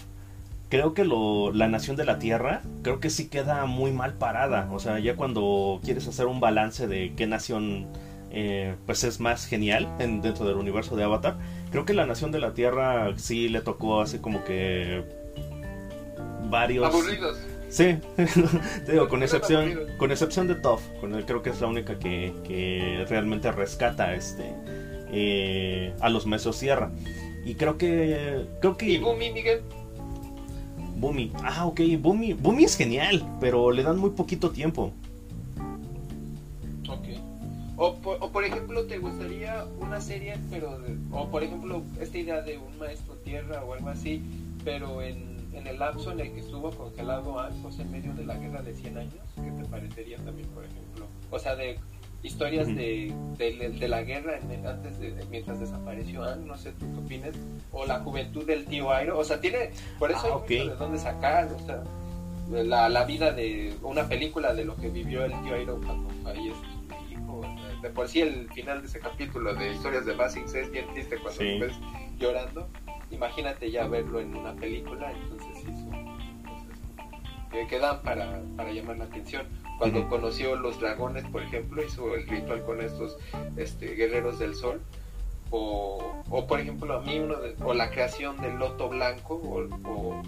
creo que lo, la nación de la Tierra, creo que sí queda muy mal parada. O sea, ya cuando quieres hacer un balance de qué nación eh, pues es más genial en, dentro del universo de Avatar. Creo que la Nación de la Tierra sí le tocó así como que varios... Aburridos. Sí, [laughs] te digo, con excepción, con excepción de Toph, con él creo que es la única que, que realmente rescata este eh, a los Mesos Tierra. Y creo que creo que ¿Y Bumi, Miguel? Bumi, ah, ok, Bumi, Bumi es genial, pero le dan muy poquito tiempo. O por, ejemplo, ¿te gustaría una serie, pero, o por ejemplo, esta idea de un maestro tierra o algo así, pero en, en el lapso en el que estuvo congelado Ancos en medio de la guerra de 100 años? ¿Qué te parecería también, por ejemplo? O sea, de historias de, de, la guerra antes de, mientras desapareció Ang, no sé, ¿tú qué opinas? O la juventud del tío Airo, o sea, tiene, por eso ah, hay de dónde sacar, o sea, la, la vida de una película de lo que vivió el tío Airo cuando falleció de por sí el final de ese capítulo de historias de Basics es bien triste cuando ves llorando. Imagínate ya verlo en una película, entonces que dan para, para llamar la atención. Cuando conoció los dragones, por ejemplo, hizo el ritual con estos este, guerreros del sol. O, o por ejemplo, a mí uno o la creación del loto blanco o,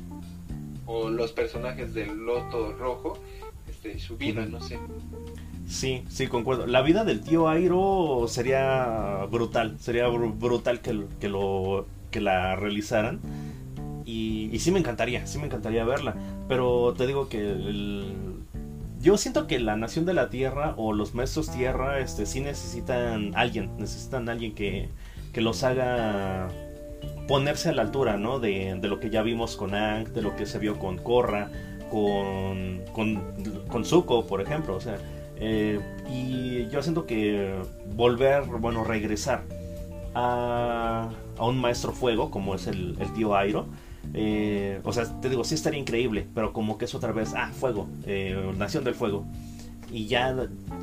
o, los personajes del loto rojo, este, su vida, no sé. Sí, sí, concuerdo. La vida del tío Airo sería brutal. Sería brutal que, que, lo, que la realizaran. Y, sí me encantaría, sí me encantaría verla. Pero te digo que yo siento que la nación de la tierra o los maestros tierra este, sí necesitan alguien. Necesitan alguien que, que los haga ponerse a la altura, ¿no? De, de, lo que ya vimos con Ang, de lo que se vio con Korra, con, con, con Zuko, por ejemplo. O sea, eh, y yo siento que volver, bueno, regresar a, a un maestro fuego, como es el, tío Airo, eh, o sea, te digo, sí estaría increíble, pero como que es otra vez, ah, fuego, eh, Nación del Fuego. Y ya,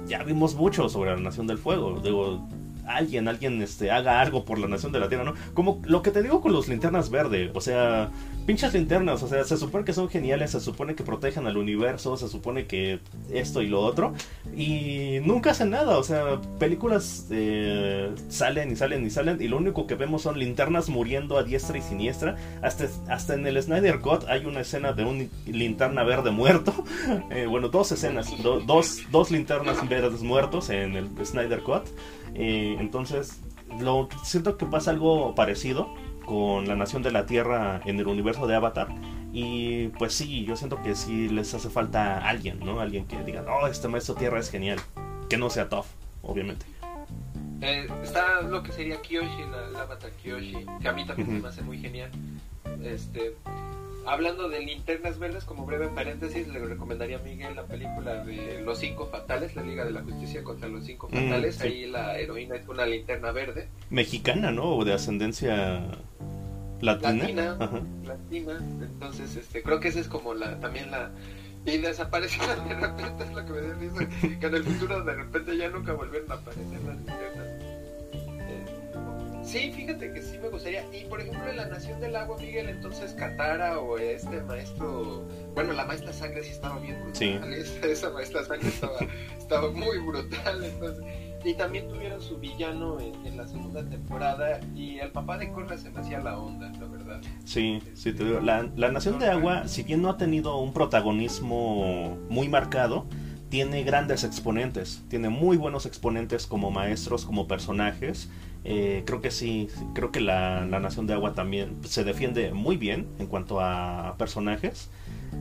ya vimos mucho sobre la Nación del Fuego. Digo, alguien, alguien este, haga algo por la nación de la Tierra, ¿no? Como lo que te digo con los linternas verde, o sea, pinches linternas, o sea, se supone que son geniales, se supone que protegen al universo, se supone que esto y lo otro, y nunca hacen nada, o sea, películas eh, salen y salen y salen, y lo único que vemos son linternas muriendo a diestra y siniestra, hasta, hasta en el Snyder Cut hay una escena de un linterna verde muerto, [laughs] eh, bueno, dos escenas, dos, dos linternas verdes muertos en el Snyder Cut, eh, entonces, lo, siento que pasa algo parecido con la Nación de la Tierra en el universo de Avatar. Y pues sí, yo siento que sí les hace falta alguien, ¿no? Alguien que diga, oh, este maestro tierra es genial. Que no sea tough, obviamente. Eh, está lo que sería Kyoshi, el Avatar Kyoshi, que a mí también me hace muy genial. Este, hablando de linternas verdes, como breve paréntesis, le recomendaría a Miguel la película de Los Cinco Fatales, la Liga de la Justicia contra los Cinco mm, Fatales. Ahí la heroína es una linterna verde. Mexicana, ¿no? O de ascendencia latina. Latina, latina. Entonces, este, creo que esa es como la, también la... Y desaparecieron de repente, es lo que me dice, que en el futuro de repente ya nunca volvieron a aparecer las linternas Sí, fíjate que sí me gustaría. Y por ejemplo, en la Nación del Agua, Miguel, entonces Katara o este maestro. Bueno, la maestra sangre sí estaba bien brutal. Sí. [laughs] Esa, maestra sangre estaba, estaba muy brutal. Entonces, y también tuvieron su villano en, la segunda temporada y el papá de Korra se me hacía la onda, la verdad. Sí, sí, te digo, la, la Nación de Agua, si bien no ha tenido un protagonismo muy marcado, tiene grandes exponentes, tiene muy buenos exponentes como maestros, como personajes. Eh, creo que sí, creo que la, la, Nación de Agua también se defiende muy bien en cuanto a personajes.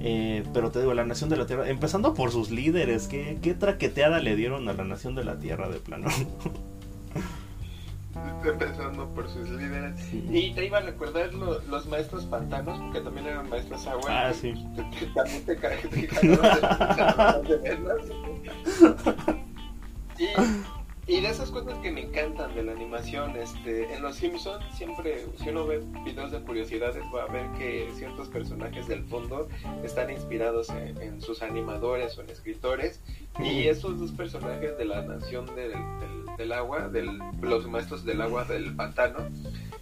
Eh, pero te digo, la Nación de la Tierra, empezando por sus líderes, ¿qué, qué traqueteada le dieron a la Nación de la Tierra de plano? empezando por sus líderes. Y te iba a recordar los maestros pantanos, porque también eran maestros agua. Ah, sí. También te, te, de, y, y de esas cosas que me encantan de la animación, este, en Los Simpsons siempre, si uno ve videos de curiosidades, va a ver que ciertos personajes del fondo están inspirados en, sus animadores o en escritores. Y esos dos personajes de la nación del, del, agua, de los maestros del agua del pantano,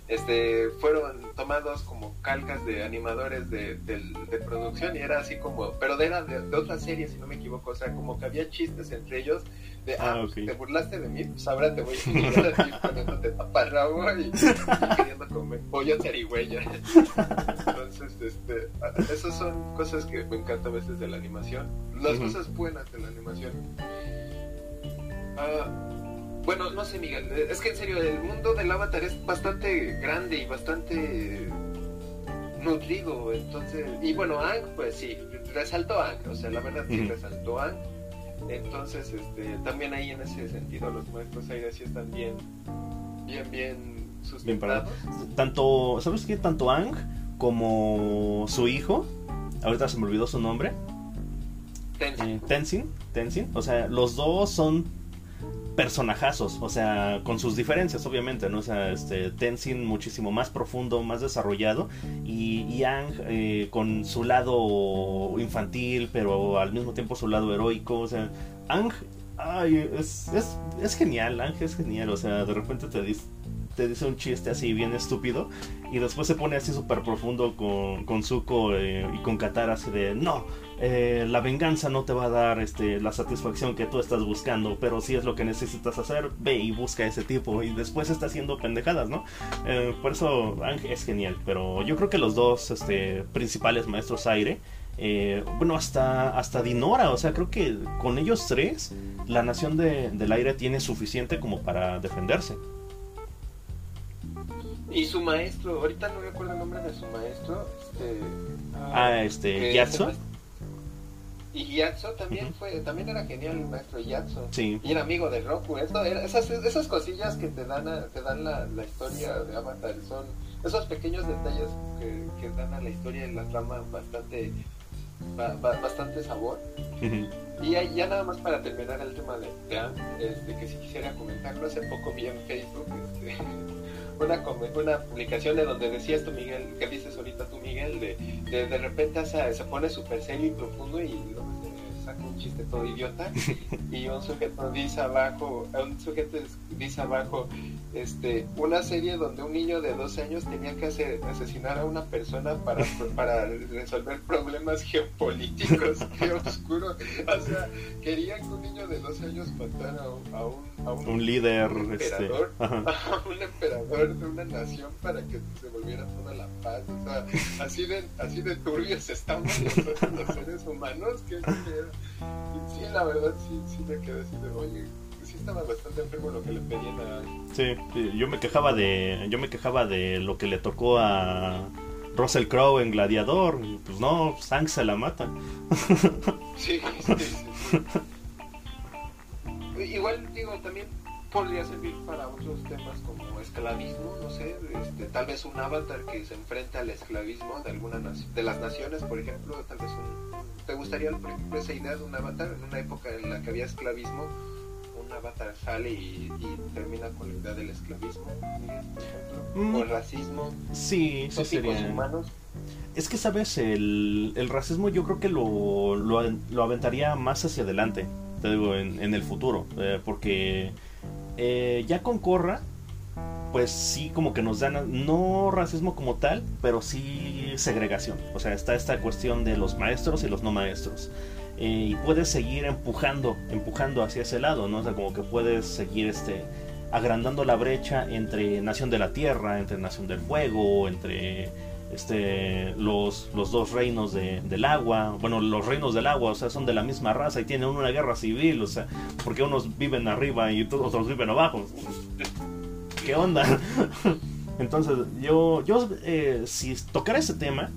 este, fueron tomados como calcas de animadores de, de, producción. Y era así como, pero era de, de, otra serie, si no me equivoco, o sea, como que había chistes entre ellos ah, ah te burlaste de mí, pues ahora te voy a ir a ti poniéndote taparrabo y, [laughs] y queriendo comer pollo zarigüeya. Entonces, este, esas son cosas que me encantan a veces de la animación. Las cosas buenas de la animación. Ah, bueno, no sé, Miguel, es que en serio, el mundo del avatar es bastante grande y bastante nutrido, entonces, y bueno, Ang, pues sí, resaltó Ang, o sea, la verdad sí resaltó Ang entonces, este, también ahí en ese sentido los maestros aire sí están bien, bien, bien sustentados. Tanto, ¿sabes qué? Tanto Ang como su hijo, ahorita se me olvidó su nombre. Tenzin. Eh, Tenzin, Tenzin. O sea, los dos son personajazos, o sea, con sus diferencias, obviamente, ¿no? O sea, este, Tenzin muchísimo más profundo, más desarrollado, y Yang eh, con su lado infantil, pero al mismo tiempo su lado heroico, o sea, Ang, ay, es, es, es genial, Ang es genial, o sea, de repente te dice te dice un chiste así bien estúpido y después se pone así súper profundo con, con Zuko eh, y con Katara así de no, eh, la venganza no te va a dar este, la satisfacción que tú estás buscando, pero si es lo que necesitas hacer, ve y busca a ese tipo y después está haciendo pendejadas, ¿no? Eh, por eso es genial, pero yo creo que los dos este, principales maestros aire, bueno, hasta, hasta Dinora, o sea, creo que con ellos tres, la nación del aire tiene suficiente como para defenderse. Y su maestro, ahorita no recuerdo el nombre de su maestro, este... Ah, este, Yatso. Y Yatso también fue, también era genial el maestro Yatso. Sí. Y era amigo de Roku. esas, esas cosillas que te dan, te dan la, historia de Avatar son esos pequeños detalles que, dan a la historia y la trama bastante, bastante sabor. Y ya, nada más para terminar el tema de, de este, que si quisiera comentarlo, hace poco vi en Facebook este, una, una publicación de donde decías tú, Miguel, que dices ahorita tú, Miguel, de, de, de repente se, se pone súper serio y profundo y saca un chiste todo idiota. [laughs] Y un sujeto dice abajo, un sujeto dice abajo, este, una serie donde un niño de 12 años tenía que hacer, asesinar a una persona para, para resolver problemas geopolíticos, [laughs] qué oscuro, o sea, querían que un niño de 12 años matara a un, a un, líder, este, emperador, [laughs] a un emperador de una nación para que se volviera toda la paz, o sea, así de, así de turbios estamos [laughs] nosotros los seres humanos, que sí, la verdad, sí, sí me quedé así de, oye, estaba bastante enfermo lo que le pedían a... Sí, yo me quejaba de, yo me quejaba de lo que le tocó a Russell Crowe en Gladiador, pues no, Sang se la mata. [laughs] sí, sí, sí. Igual, digo, también podría servir para otros temas como esclavismo, no sé, este, tal vez un avatar que se enfrenta al esclavismo de alguna de las naciones, por ejemplo, tal vez un ¿Te gustaría, por ejemplo, esa idea de un avatar en una época en la que había esclavismo? Un avatar sale y, termina con la idea del esclavismo, o el mm. racismo. Sí, sí sería. humanos. Es que, ¿sabes? El, el racismo yo creo que lo, lo, aventaría más hacia adelante, te digo, en, en el futuro, eh, porque eh, ya con Corra pues sí como que nos dan, no racismo como tal, pero sí segregación. O sea, está esta cuestión de los maestros y los no maestros. Eh, y puedes seguir empujando, empujando hacia ese lado, ¿no? O sea, como que puedes seguir este agrandando la brecha entre Nación de la Tierra, entre Nación del Fuego, entre este los, los dos reinos del agua, bueno, los reinos del agua, o sea, son de la misma raza y tienen una guerra civil, o sea, porque unos viven arriba y otros viven abajo. ¿Qué onda? [laughs] Entonces, yo, yo eh, si tocara ese tema,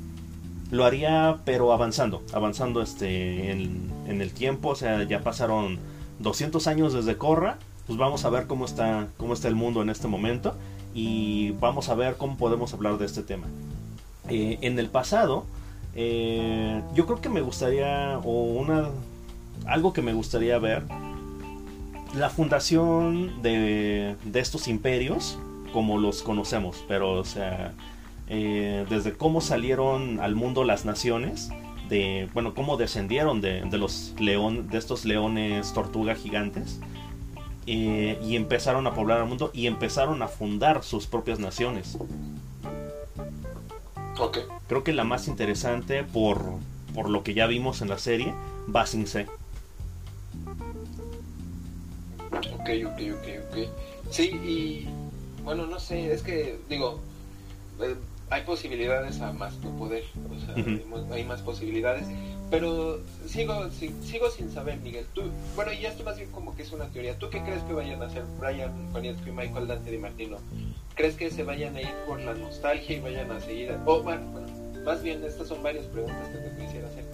lo haría, pero avanzando, avanzando este, en, el tiempo, o sea, ya pasaron 200 años desde Corra, pues vamos a ver cómo está, cómo está el mundo en este momento y vamos a ver cómo podemos hablar de este tema. Eh, en el pasado, eh, yo creo que me gustaría, o una, algo que me gustaría ver, la fundación de, de estos imperios como los conocemos, pero o sea, eh, desde cómo salieron al mundo las naciones, de, bueno, cómo descendieron de, los león, de estos leones tortuga gigantes, y empezaron a poblar el mundo y empezaron a fundar sus propias naciones. Creo que la más interesante, por, por lo que ya vimos en la serie, va sin C. Ok, ok, ok, ok. Sí, y bueno, no sé, es que, digo, eh, hay posibilidades a más tu poder, o sea, hay, más posibilidades, pero sigo, sigo sin saber, Miguel, tú, bueno, y esto más bien como que es una teoría, ¿tú qué crees que vayan a hacer Brian Konietzko y Michael Dante Di Martino? ¿Crees que se vayan a ir por la nostalgia y vayan a seguir, o bueno, más bien estas son varias preguntas que te quisiera hacer.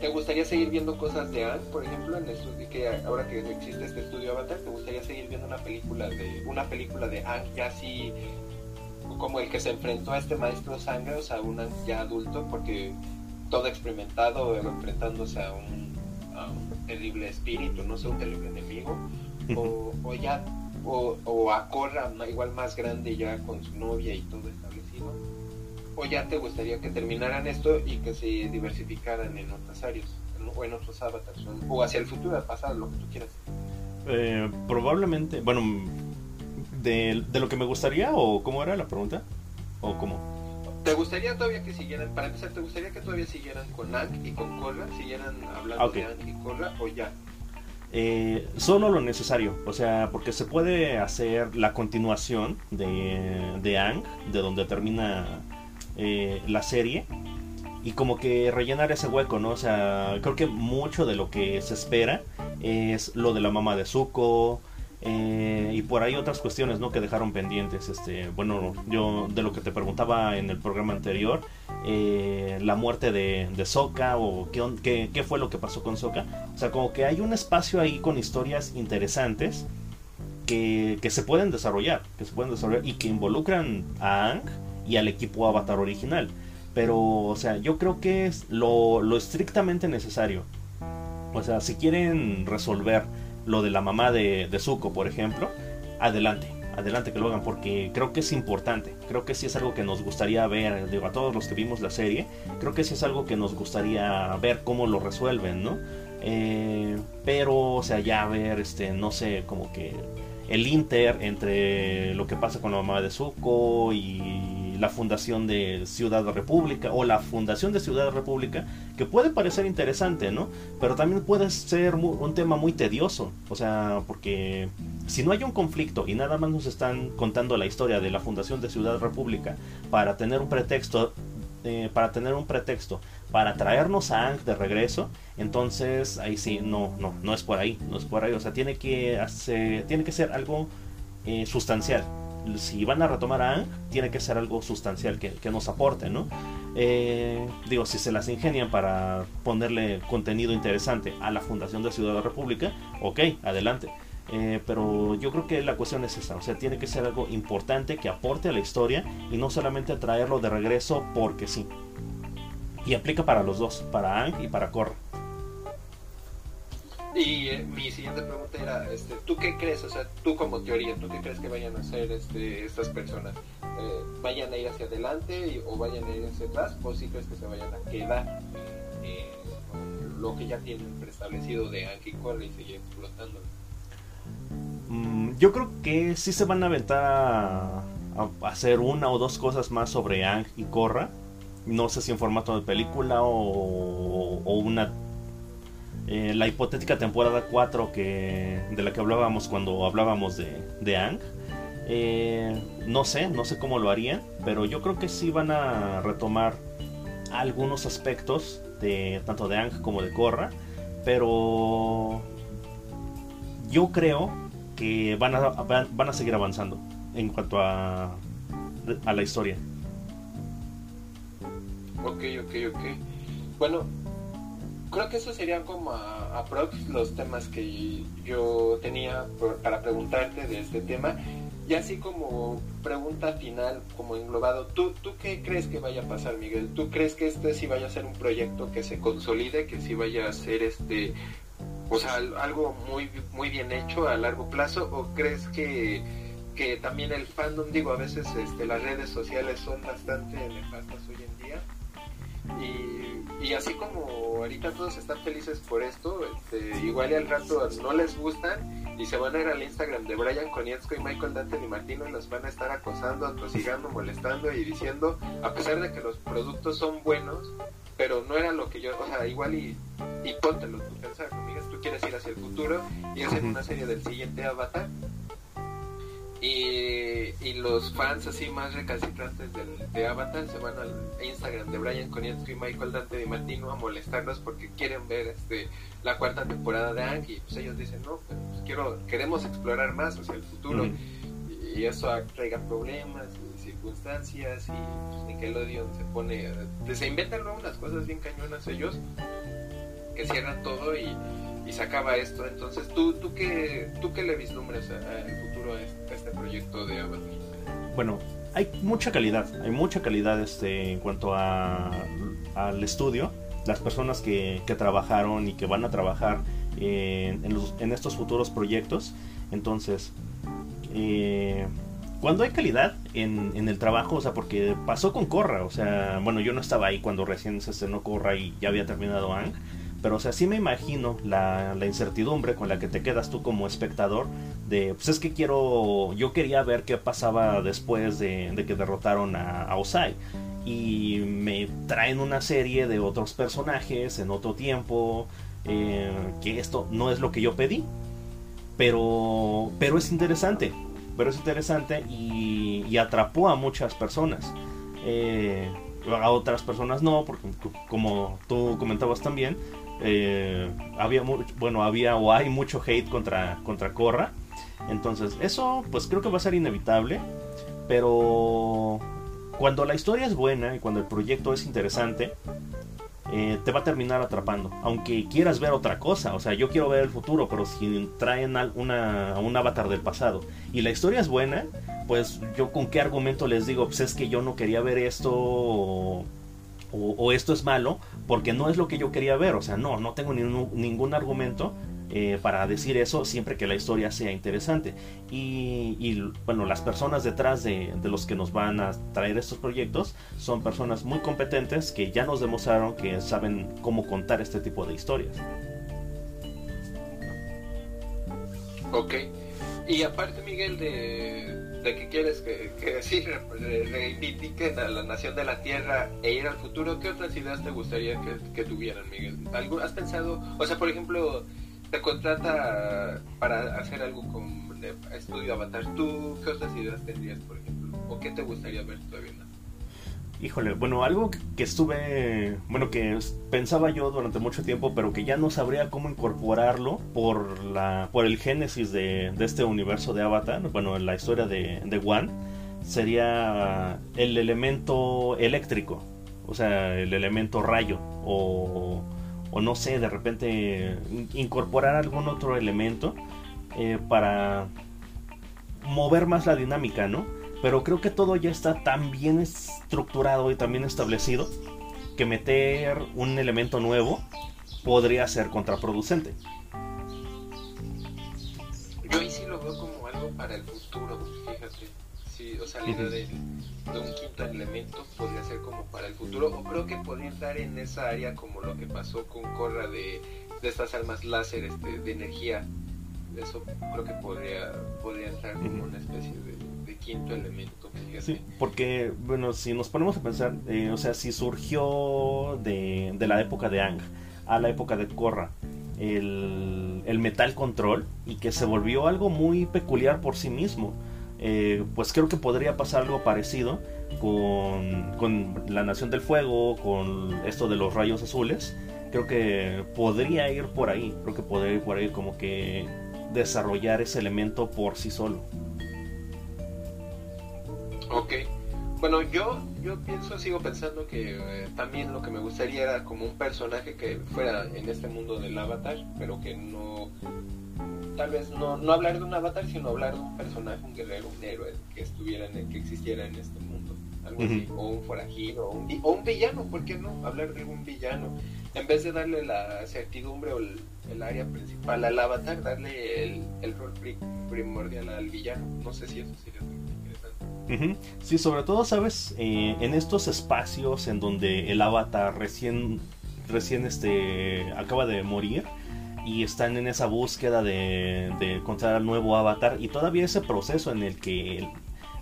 ¿Te gustaría seguir viendo cosas de Anne, por ejemplo, en el que ahora que existe este estudio Avatar, te gustaría seguir viendo una película de una película de Anne ya así como el que se enfrentó a este maestro sangre, o sea, un ya adulto, porque todo experimentado, enfrentándose a un, terrible espíritu, no sé, un terrible enemigo, o, ya, o, o a Korra, igual más grande ya con su novia y todo establecido, o ya te gustaría que terminaran esto y que se diversificaran en otras áreas, o en otros avatars, o hacia el futuro, al pasado, lo que tú quieras. Eh, probablemente, bueno, de, de, lo que me gustaría o cómo era la pregunta o cómo. Te gustaría todavía que siguieran para empezar te gustaría que todavía siguieran con Ank y con Korra siguieran hablando de Ank y Korra o ya eh, solo lo necesario, o sea, porque se puede hacer la continuación de, de Ang, de donde termina eh, la serie, y como que rellenar ese hueco, ¿no? O sea, creo que mucho de lo que se espera es lo de la mamá de Zuko, eh, y por ahí otras cuestiones ¿no? que dejaron pendientes. Este, bueno, yo de lo que te preguntaba en el programa anterior, eh, la muerte de, de o qué, qué, fue lo que pasó con Soka. O sea, como que hay un espacio ahí con historias interesantes que, que, se pueden desarrollar, que se pueden desarrollar y que involucran a Ang y al equipo Avatar original. Pero, o sea, yo creo que es lo, lo estrictamente necesario. O sea, si quieren resolver lo de la mamá de, de Zuko, por ejemplo, adelante, adelante que lo hagan porque creo que es importante, creo que sí es algo que nos gustaría ver, digo, a todos los que vimos la serie, creo que sí es algo que nos gustaría ver cómo lo resuelven, ¿no? Eh, pero, o sea, ya ver, este, no sé, como que el inter entre lo que pasa con la mamá de Zuko y la fundación de Ciudad República o la fundación de Ciudad República, que puede parecer interesante, ¿no? Pero también puede ser un tema muy tedioso, o sea, porque si no hay un conflicto y nada más nos están contando la historia de la fundación de Ciudad República para tener un pretexto eh, para tener un pretexto para traernos a Ang de regreso, entonces ahí sí, no, no, no es por ahí, no es por ahí, o sea, tiene que hacer, tiene que ser algo eh, sustancial, si van a retomar a Ang, tiene que ser algo sustancial que, nos aporte, ¿no? Eh, digo, si se las ingenian para ponerle contenido interesante a la Fundación de Ciudad de la República, ok, adelante. Eh, pero yo creo que la cuestión es esa, o sea, tiene que ser algo importante que aporte a la historia y no solamente traerlo de regreso porque sí. Y aplica para los dos, para Ang y para Korra. Y eh, mi siguiente pregunta era, este, ¿tú qué crees? O sea, tú como teoría, ¿tú qué crees que vayan a hacer este, estas personas? Eh, ¿Vayan a ir hacia adelante o vayan a ir hacia atrás? ¿O si crees que se vayan a quedar lo que ya tienen preestablecido de Anki Corre y seguir explotando? Mm, yo creo que sí se van a aventar a, hacer una o dos cosas más sobre Ang y Korra. No sé si en formato de película o una eh, la hipotética temporada 4 que, de la que hablábamos cuando hablábamos de, de Ang. Eh, no sé, no sé cómo lo harían, pero yo creo que sí van a retomar algunos aspectos de tanto de Ang como de Korra, pero yo creo que van a, van, a seguir avanzando en cuanto a, a la historia. Ok, ok, ok. Bueno, creo que esos serían como a, a los temas que yo tenía para preguntarte de este tema. Y así como pregunta final, como englobado, ¿tú, ¿tú qué crees que vaya a pasar, Miguel? ¿Tú crees que este sí vaya a ser un proyecto que se consolide, que sí vaya a ser este, o sea, algo muy, muy bien hecho a largo plazo? ¿O crees que, que también el fandom, digo, a veces este, las redes sociales son bastante nefastas hoy en día? Y, y, así como ahorita todos están felices por esto, este, igual y al rato no les gustan y se van a ir al Instagram de Brian Konietzko y Michael Dante y Martino y los van a estar acosando, atosigando, molestando y diciendo, a pesar de que los productos son buenos, pero no era lo que yo, o sea, igual y, y póntelo tú pensar, tú quieres ir hacia el futuro y hacer una serie del siguiente avatar y, los fans así más recalcitrantes de Avatar se van al Instagram de Brian Konietzko y Michael Dante Di Martino a molestarlos porque quieren ver este la cuarta temporada de Ang y pues ellos dicen no pues, quiero queremos explorar más hacia el futuro y, eso traiga problemas y circunstancias y pues, Nickelodeon se pone se inventan luego unas cosas bien cañonas ellos que cierran todo y, y se acaba esto. Entonces tú tú qué tú qué le vislumbres al futuro este proyecto de? Bueno, hay mucha calidad, hay mucha calidad este, en cuanto a, al estudio, las personas que, trabajaron y que van a trabajar en, estos futuros proyectos. Entonces, eh, cuando hay calidad en, en, el trabajo, o sea, porque pasó con Corra, o sea, bueno, yo no estaba ahí cuando recién se estrenó Corra y ya había terminado Ang pero, o sea, sí me imagino la, incertidumbre con la que te quedas tú como espectador. De, pues es que quiero. Yo quería ver qué pasaba después de, que derrotaron a, Osai. Y me traen una serie de otros personajes en otro tiempo. Eh, que esto no es lo que yo pedí. Pero, pero es interesante. Pero es interesante y, atrapó a muchas personas. Eh, a otras personas no, porque como tú comentabas también, eh, había bueno había o hay mucho hate contra contra Corra entonces eso pues creo que va a ser inevitable. Pero cuando la historia es buena y cuando el proyecto es interesante eh, te va a terminar atrapando. Aunque quieras ver otra cosa. O sea yo quiero ver el futuro pero si traen una, un avatar del pasado y la historia es buena pues yo con qué argumento les digo pues es que yo no quería ver esto esto es malo porque no es lo que yo quería ver. O sea, no, no tengo ningún, argumento eh, para decir eso siempre que la historia sea interesante. Y, bueno, las personas detrás de, los que nos van a traer estos proyectos son personas muy competentes que ya nos demostraron que saben cómo contar este tipo de historias. Ok. Y aparte, Miguel, de, de que quieres que, que reivindiquen a la nación de la tierra e ir al futuro, ¿qué otras ideas te gustaría que, tuvieran, Miguel? ¿Algo, ¿Has pensado, o sea, por ejemplo, te contrata para hacer algo con estudio Avatar, ¿tú qué otras ideas tendrías, por ejemplo? ¿O qué te gustaría ver todavía? Híjole, bueno, algo que, estuve, bueno, que pensaba yo durante mucho tiempo, pero que ya no sabría cómo incorporarlo por la, por el génesis de, este universo de Avatar, bueno, en la historia de, de One, sería el elemento eléctrico, o sea, el elemento rayo, o, o no sé, de repente incorporar algún otro elemento eh, para mover más la dinámica, ¿no? Pero creo que todo ya está tan bien estructurado y tan bien establecido que meter un elemento nuevo podría ser contraproducente. Yo ahí sí lo veo como algo para el futuro, fíjate. Sí, o sea, la idea de, un quinto elemento podría ser como para el futuro. O creo que podría estar en esa área como lo que pasó con Corra de, de estas armas láser este, de energía. Eso creo que podría, podría entrar como una especie de quinto elemento. Sí, porque, bueno, si nos ponemos a pensar, eh, o sea, si surgió de, de, la época de Ang a la época de Korra, el, el metal control y que se volvió algo muy peculiar por sí mismo. Eh, pues creo que podría pasar algo parecido con, con, la Nación del Fuego, con esto de los rayos azules. Creo que podría ir por ahí, creo que podría ir por ahí como que desarrollar ese elemento por sí solo. Ok. Bueno, yo, yo pienso, sigo pensando que eh, también lo que me gustaría era como un personaje que fuera en este mundo del avatar, pero que no, tal vez no, no hablar de un avatar, sino hablar de un personaje, un guerrero, un héroe que estuviera en el, que existiera en este mundo. Algo así, o un forajido, o un, o un villano, ¿por qué no? Hablar de un villano. En vez de darle la certidumbre o el, el área principal al avatar, darle el, el rol primordial al villano. No sé si eso sería Sí, sobre todo, sabes, eh, en estos espacios en donde el avatar recién, recién este, acaba de morir y están en esa búsqueda de, encontrar al nuevo avatar y todavía ese proceso en el que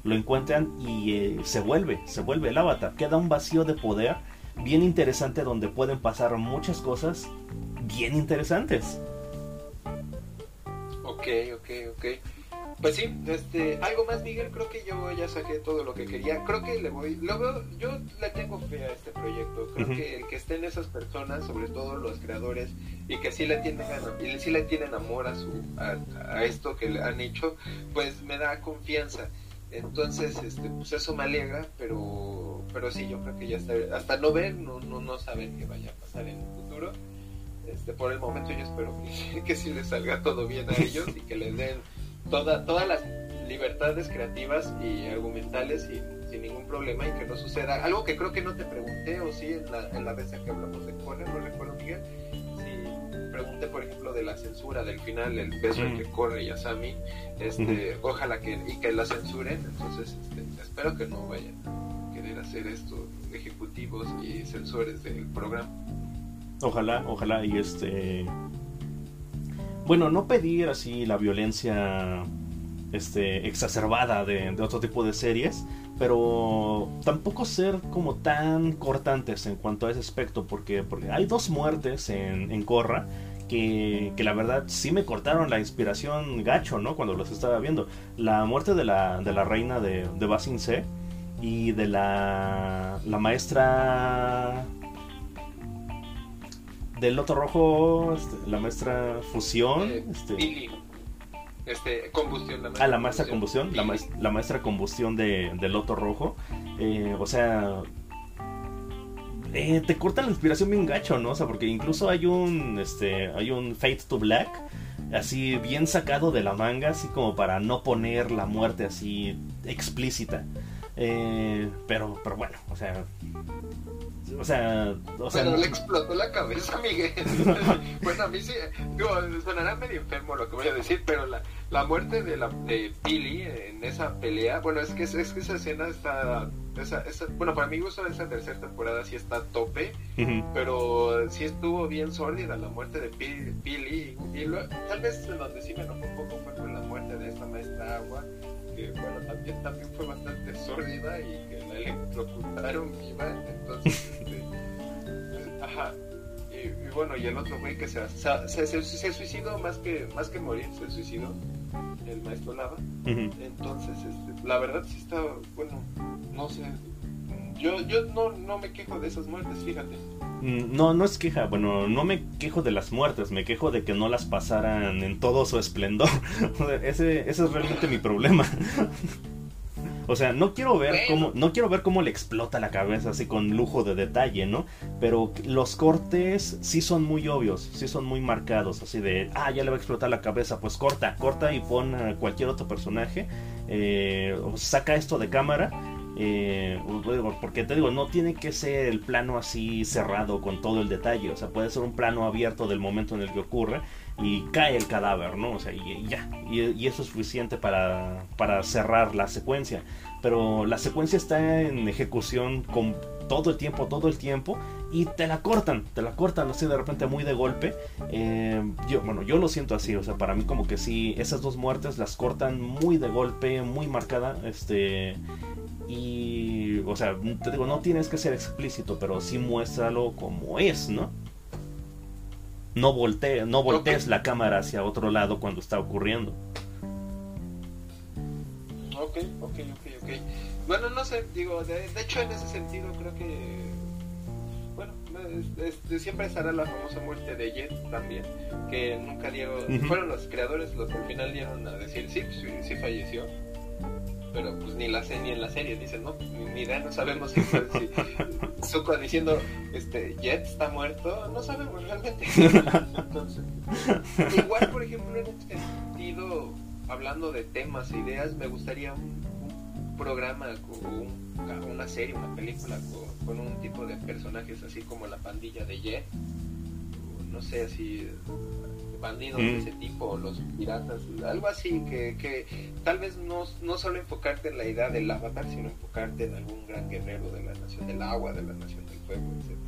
lo encuentran y eh, se vuelve, se vuelve el avatar. Queda un vacío de poder bien interesante donde pueden pasar muchas cosas bien interesantes. Ok, ok, ok. Pues sí, este, algo más Miguel, creo que yo ya saqué todo lo que quería. Creo que le voy, luego yo le tengo fe a este proyecto. Creo que el que estén esas personas, sobre todo los creadores, y que sí le tienen y sí le tienen amor a su a, esto que le han hecho, pues me da confianza. Entonces, este, pues eso me alegra, pero pero sí, yo creo que ya está, hasta no ver, no, no, no saber qué vaya a pasar en el futuro. Este, por el momento yo espero que, [laughs] que sí les salga todo bien a ellos y que les den toda, todas las libertades creativas y argumentales y sin ningún problema y que no suceda. Algo que creo que no te pregunté, o sí, en la, en la vez en que hablamos de Corre, no recuerdo, Miguel, si pregunté, por ejemplo, de la censura del final, el beso entre Corre y Asami, este, ojalá que, y que la censuren, entonces este, espero que no vayan a querer hacer esto ejecutivos y censores del programa. Ojalá, ojalá, y este bueno, no pedir así la violencia este, exacerbada de, otro tipo de series, pero tampoco ser como tan cortantes en cuanto a ese aspecto, porque, porque hay dos muertes en, en Corra que, que, la verdad sí me cortaron la inspiración gacho, ¿no? Cuando los estaba viendo. La muerte de la, de la reina de, de Basin C y de la, la maestra del Loto Rojo, este, la maestra Fusión. Eh, este... Este, combustión, la maestra ah, la maestra combustión, la, maestra, la, maestra combustión de, de Loto Rojo. Eh, o sea, eh, te corta la inspiración bien gacho, ¿no? O sea, porque incluso hay un, este, hay un Fate to Black, así bien sacado de la manga, así como para no poner la muerte así explícita. pero, pero bueno, o sea, o sea, o sea le explotó la cabeza, Miguel. [laughs] bueno, a mí sí, digo, sonará medio enfermo lo que voy a decir, pero la, la muerte de la de Billy en esa pelea, bueno, es que, es, que esa escena está, esa, esa, bueno, para mí gusto esa tercera temporada sí está a tope, pero sí estuvo bien sólida la muerte de Billy, y, tal vez en donde sí me enojó un poco fue con la muerte de esta maestra agua que bueno, también, también fue bastante sórdida y que la electrocutaron viva, entonces, [laughs] este, pues, ajá, y, bueno, y el otro güey que se, se, se, suicidó más que, más que morir, se suicidó, el maestro Lava, entonces, este, la verdad sí está, bueno, no sé, yo, yo no, no me quejo de esas muertes, fíjate. Mm, no, no es queja, bueno, no me quejo de las muertes, me quejo de que no las pasaran en todo su esplendor. [laughs] ese, ese es realmente mi problema. [laughs] O sea, no quiero ver cómo no quiero ver cómo le explota la cabeza así con lujo de detalle, ¿no? Pero los cortes sí son muy obvios, sí son muy marcados, así de, ah, ya le va a explotar la cabeza, pues corta, corta y pon a cualquier otro personaje, eh, saca esto de cámara eh, porque te digo, no tiene que ser el plano así cerrado con todo el detalle, o sea, puede ser un plano abierto del momento en el que ocurre y cae el cadáver, ¿no? O sea, y, ya, y, eso es suficiente para, para cerrar la secuencia. Pero la secuencia está en ejecución con todo el tiempo, todo el tiempo, y te la cortan, te la cortan así de repente muy de golpe. Eh, yo, bueno, yo lo siento así, o sea, para mí como que sí, esas dos muertes las cortan muy de golpe, muy marcada, este, y, o sea, te digo, no tienes que ser explícito, pero sí muéstralo como es, ¿no? no, volte, no voltees la cámara hacia otro lado cuando está ocurriendo. Ok, ok, ok, ok. Bueno, no sé, digo, de, hecho en ese sentido creo que, bueno, siempre estará la famosa muerte de Jet también, que nunca dieron, fueron los creadores los que al final dieron a decir, sí, sí, sí falleció pero pues ni la sé ni en la serie dicen no ni idea no sabemos si, si [laughs] Zuko diciendo este Jet está muerto no sabemos realmente. Entonces igual por ejemplo en este sentido hablando de temas e ideas me gustaría un, programa o una serie una película con, con, un tipo de personajes así como la pandilla de Jet no sé así bandidos de mm. ese tipo, los piratas, algo así, que, que tal vez no, no solo enfocarte en la idea del avatar, sino enfocarte en algún gran guerrero de la nación del agua, de la nación del fuego, etc.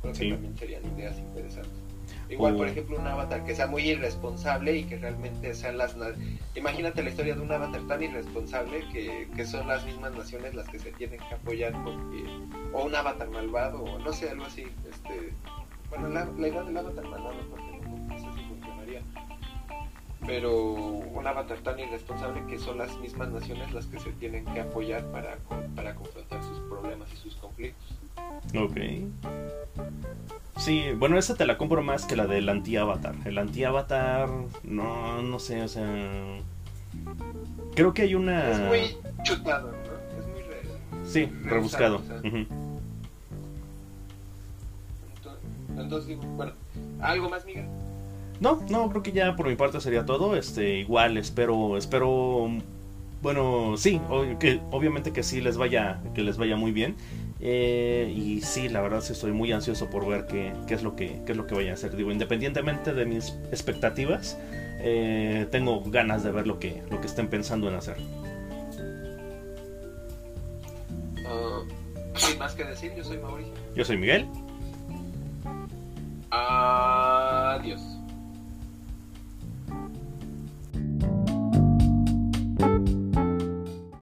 Creo que también serían ideas interesantes. Igual, por ejemplo, un avatar que sea muy irresponsable y que realmente sean las... Imagínate la historia de un avatar tan irresponsable que, que son las mismas naciones las que se tienen que apoyar porque... O un avatar malvado, o no sé, algo así. Este, bueno, la, la idea del avatar malvado, porque pero un avatar tan irresponsable que son las mismas naciones las que se tienen que apoyar para, para confrontar sus problemas y sus conflictos. Ok. Sí, bueno, esa te la compro más que la del anti-avatar. El anti-avatar, no, no sé, o sea... Creo que hay una... Es muy chutado, ¿no? Es muy... Re... Sí, rebuscado. entonces, bueno, ¿algo más, Miguel? No, no, creo que ya por mi parte sería todo. Este, igual espero, espero, bueno, sí, que, obviamente que sí les vaya, que les vaya muy bien. Eh, y sí, la verdad sí estoy muy ansioso por ver qué, qué es lo que, qué es lo que vaya a hacer. Digo, independientemente de mis expectativas, eh, tengo ganas de ver lo que, lo que estén pensando en hacer. Ah, Sin más que decir, yo soy Mauricio. Yo soy Miguel. Adiós.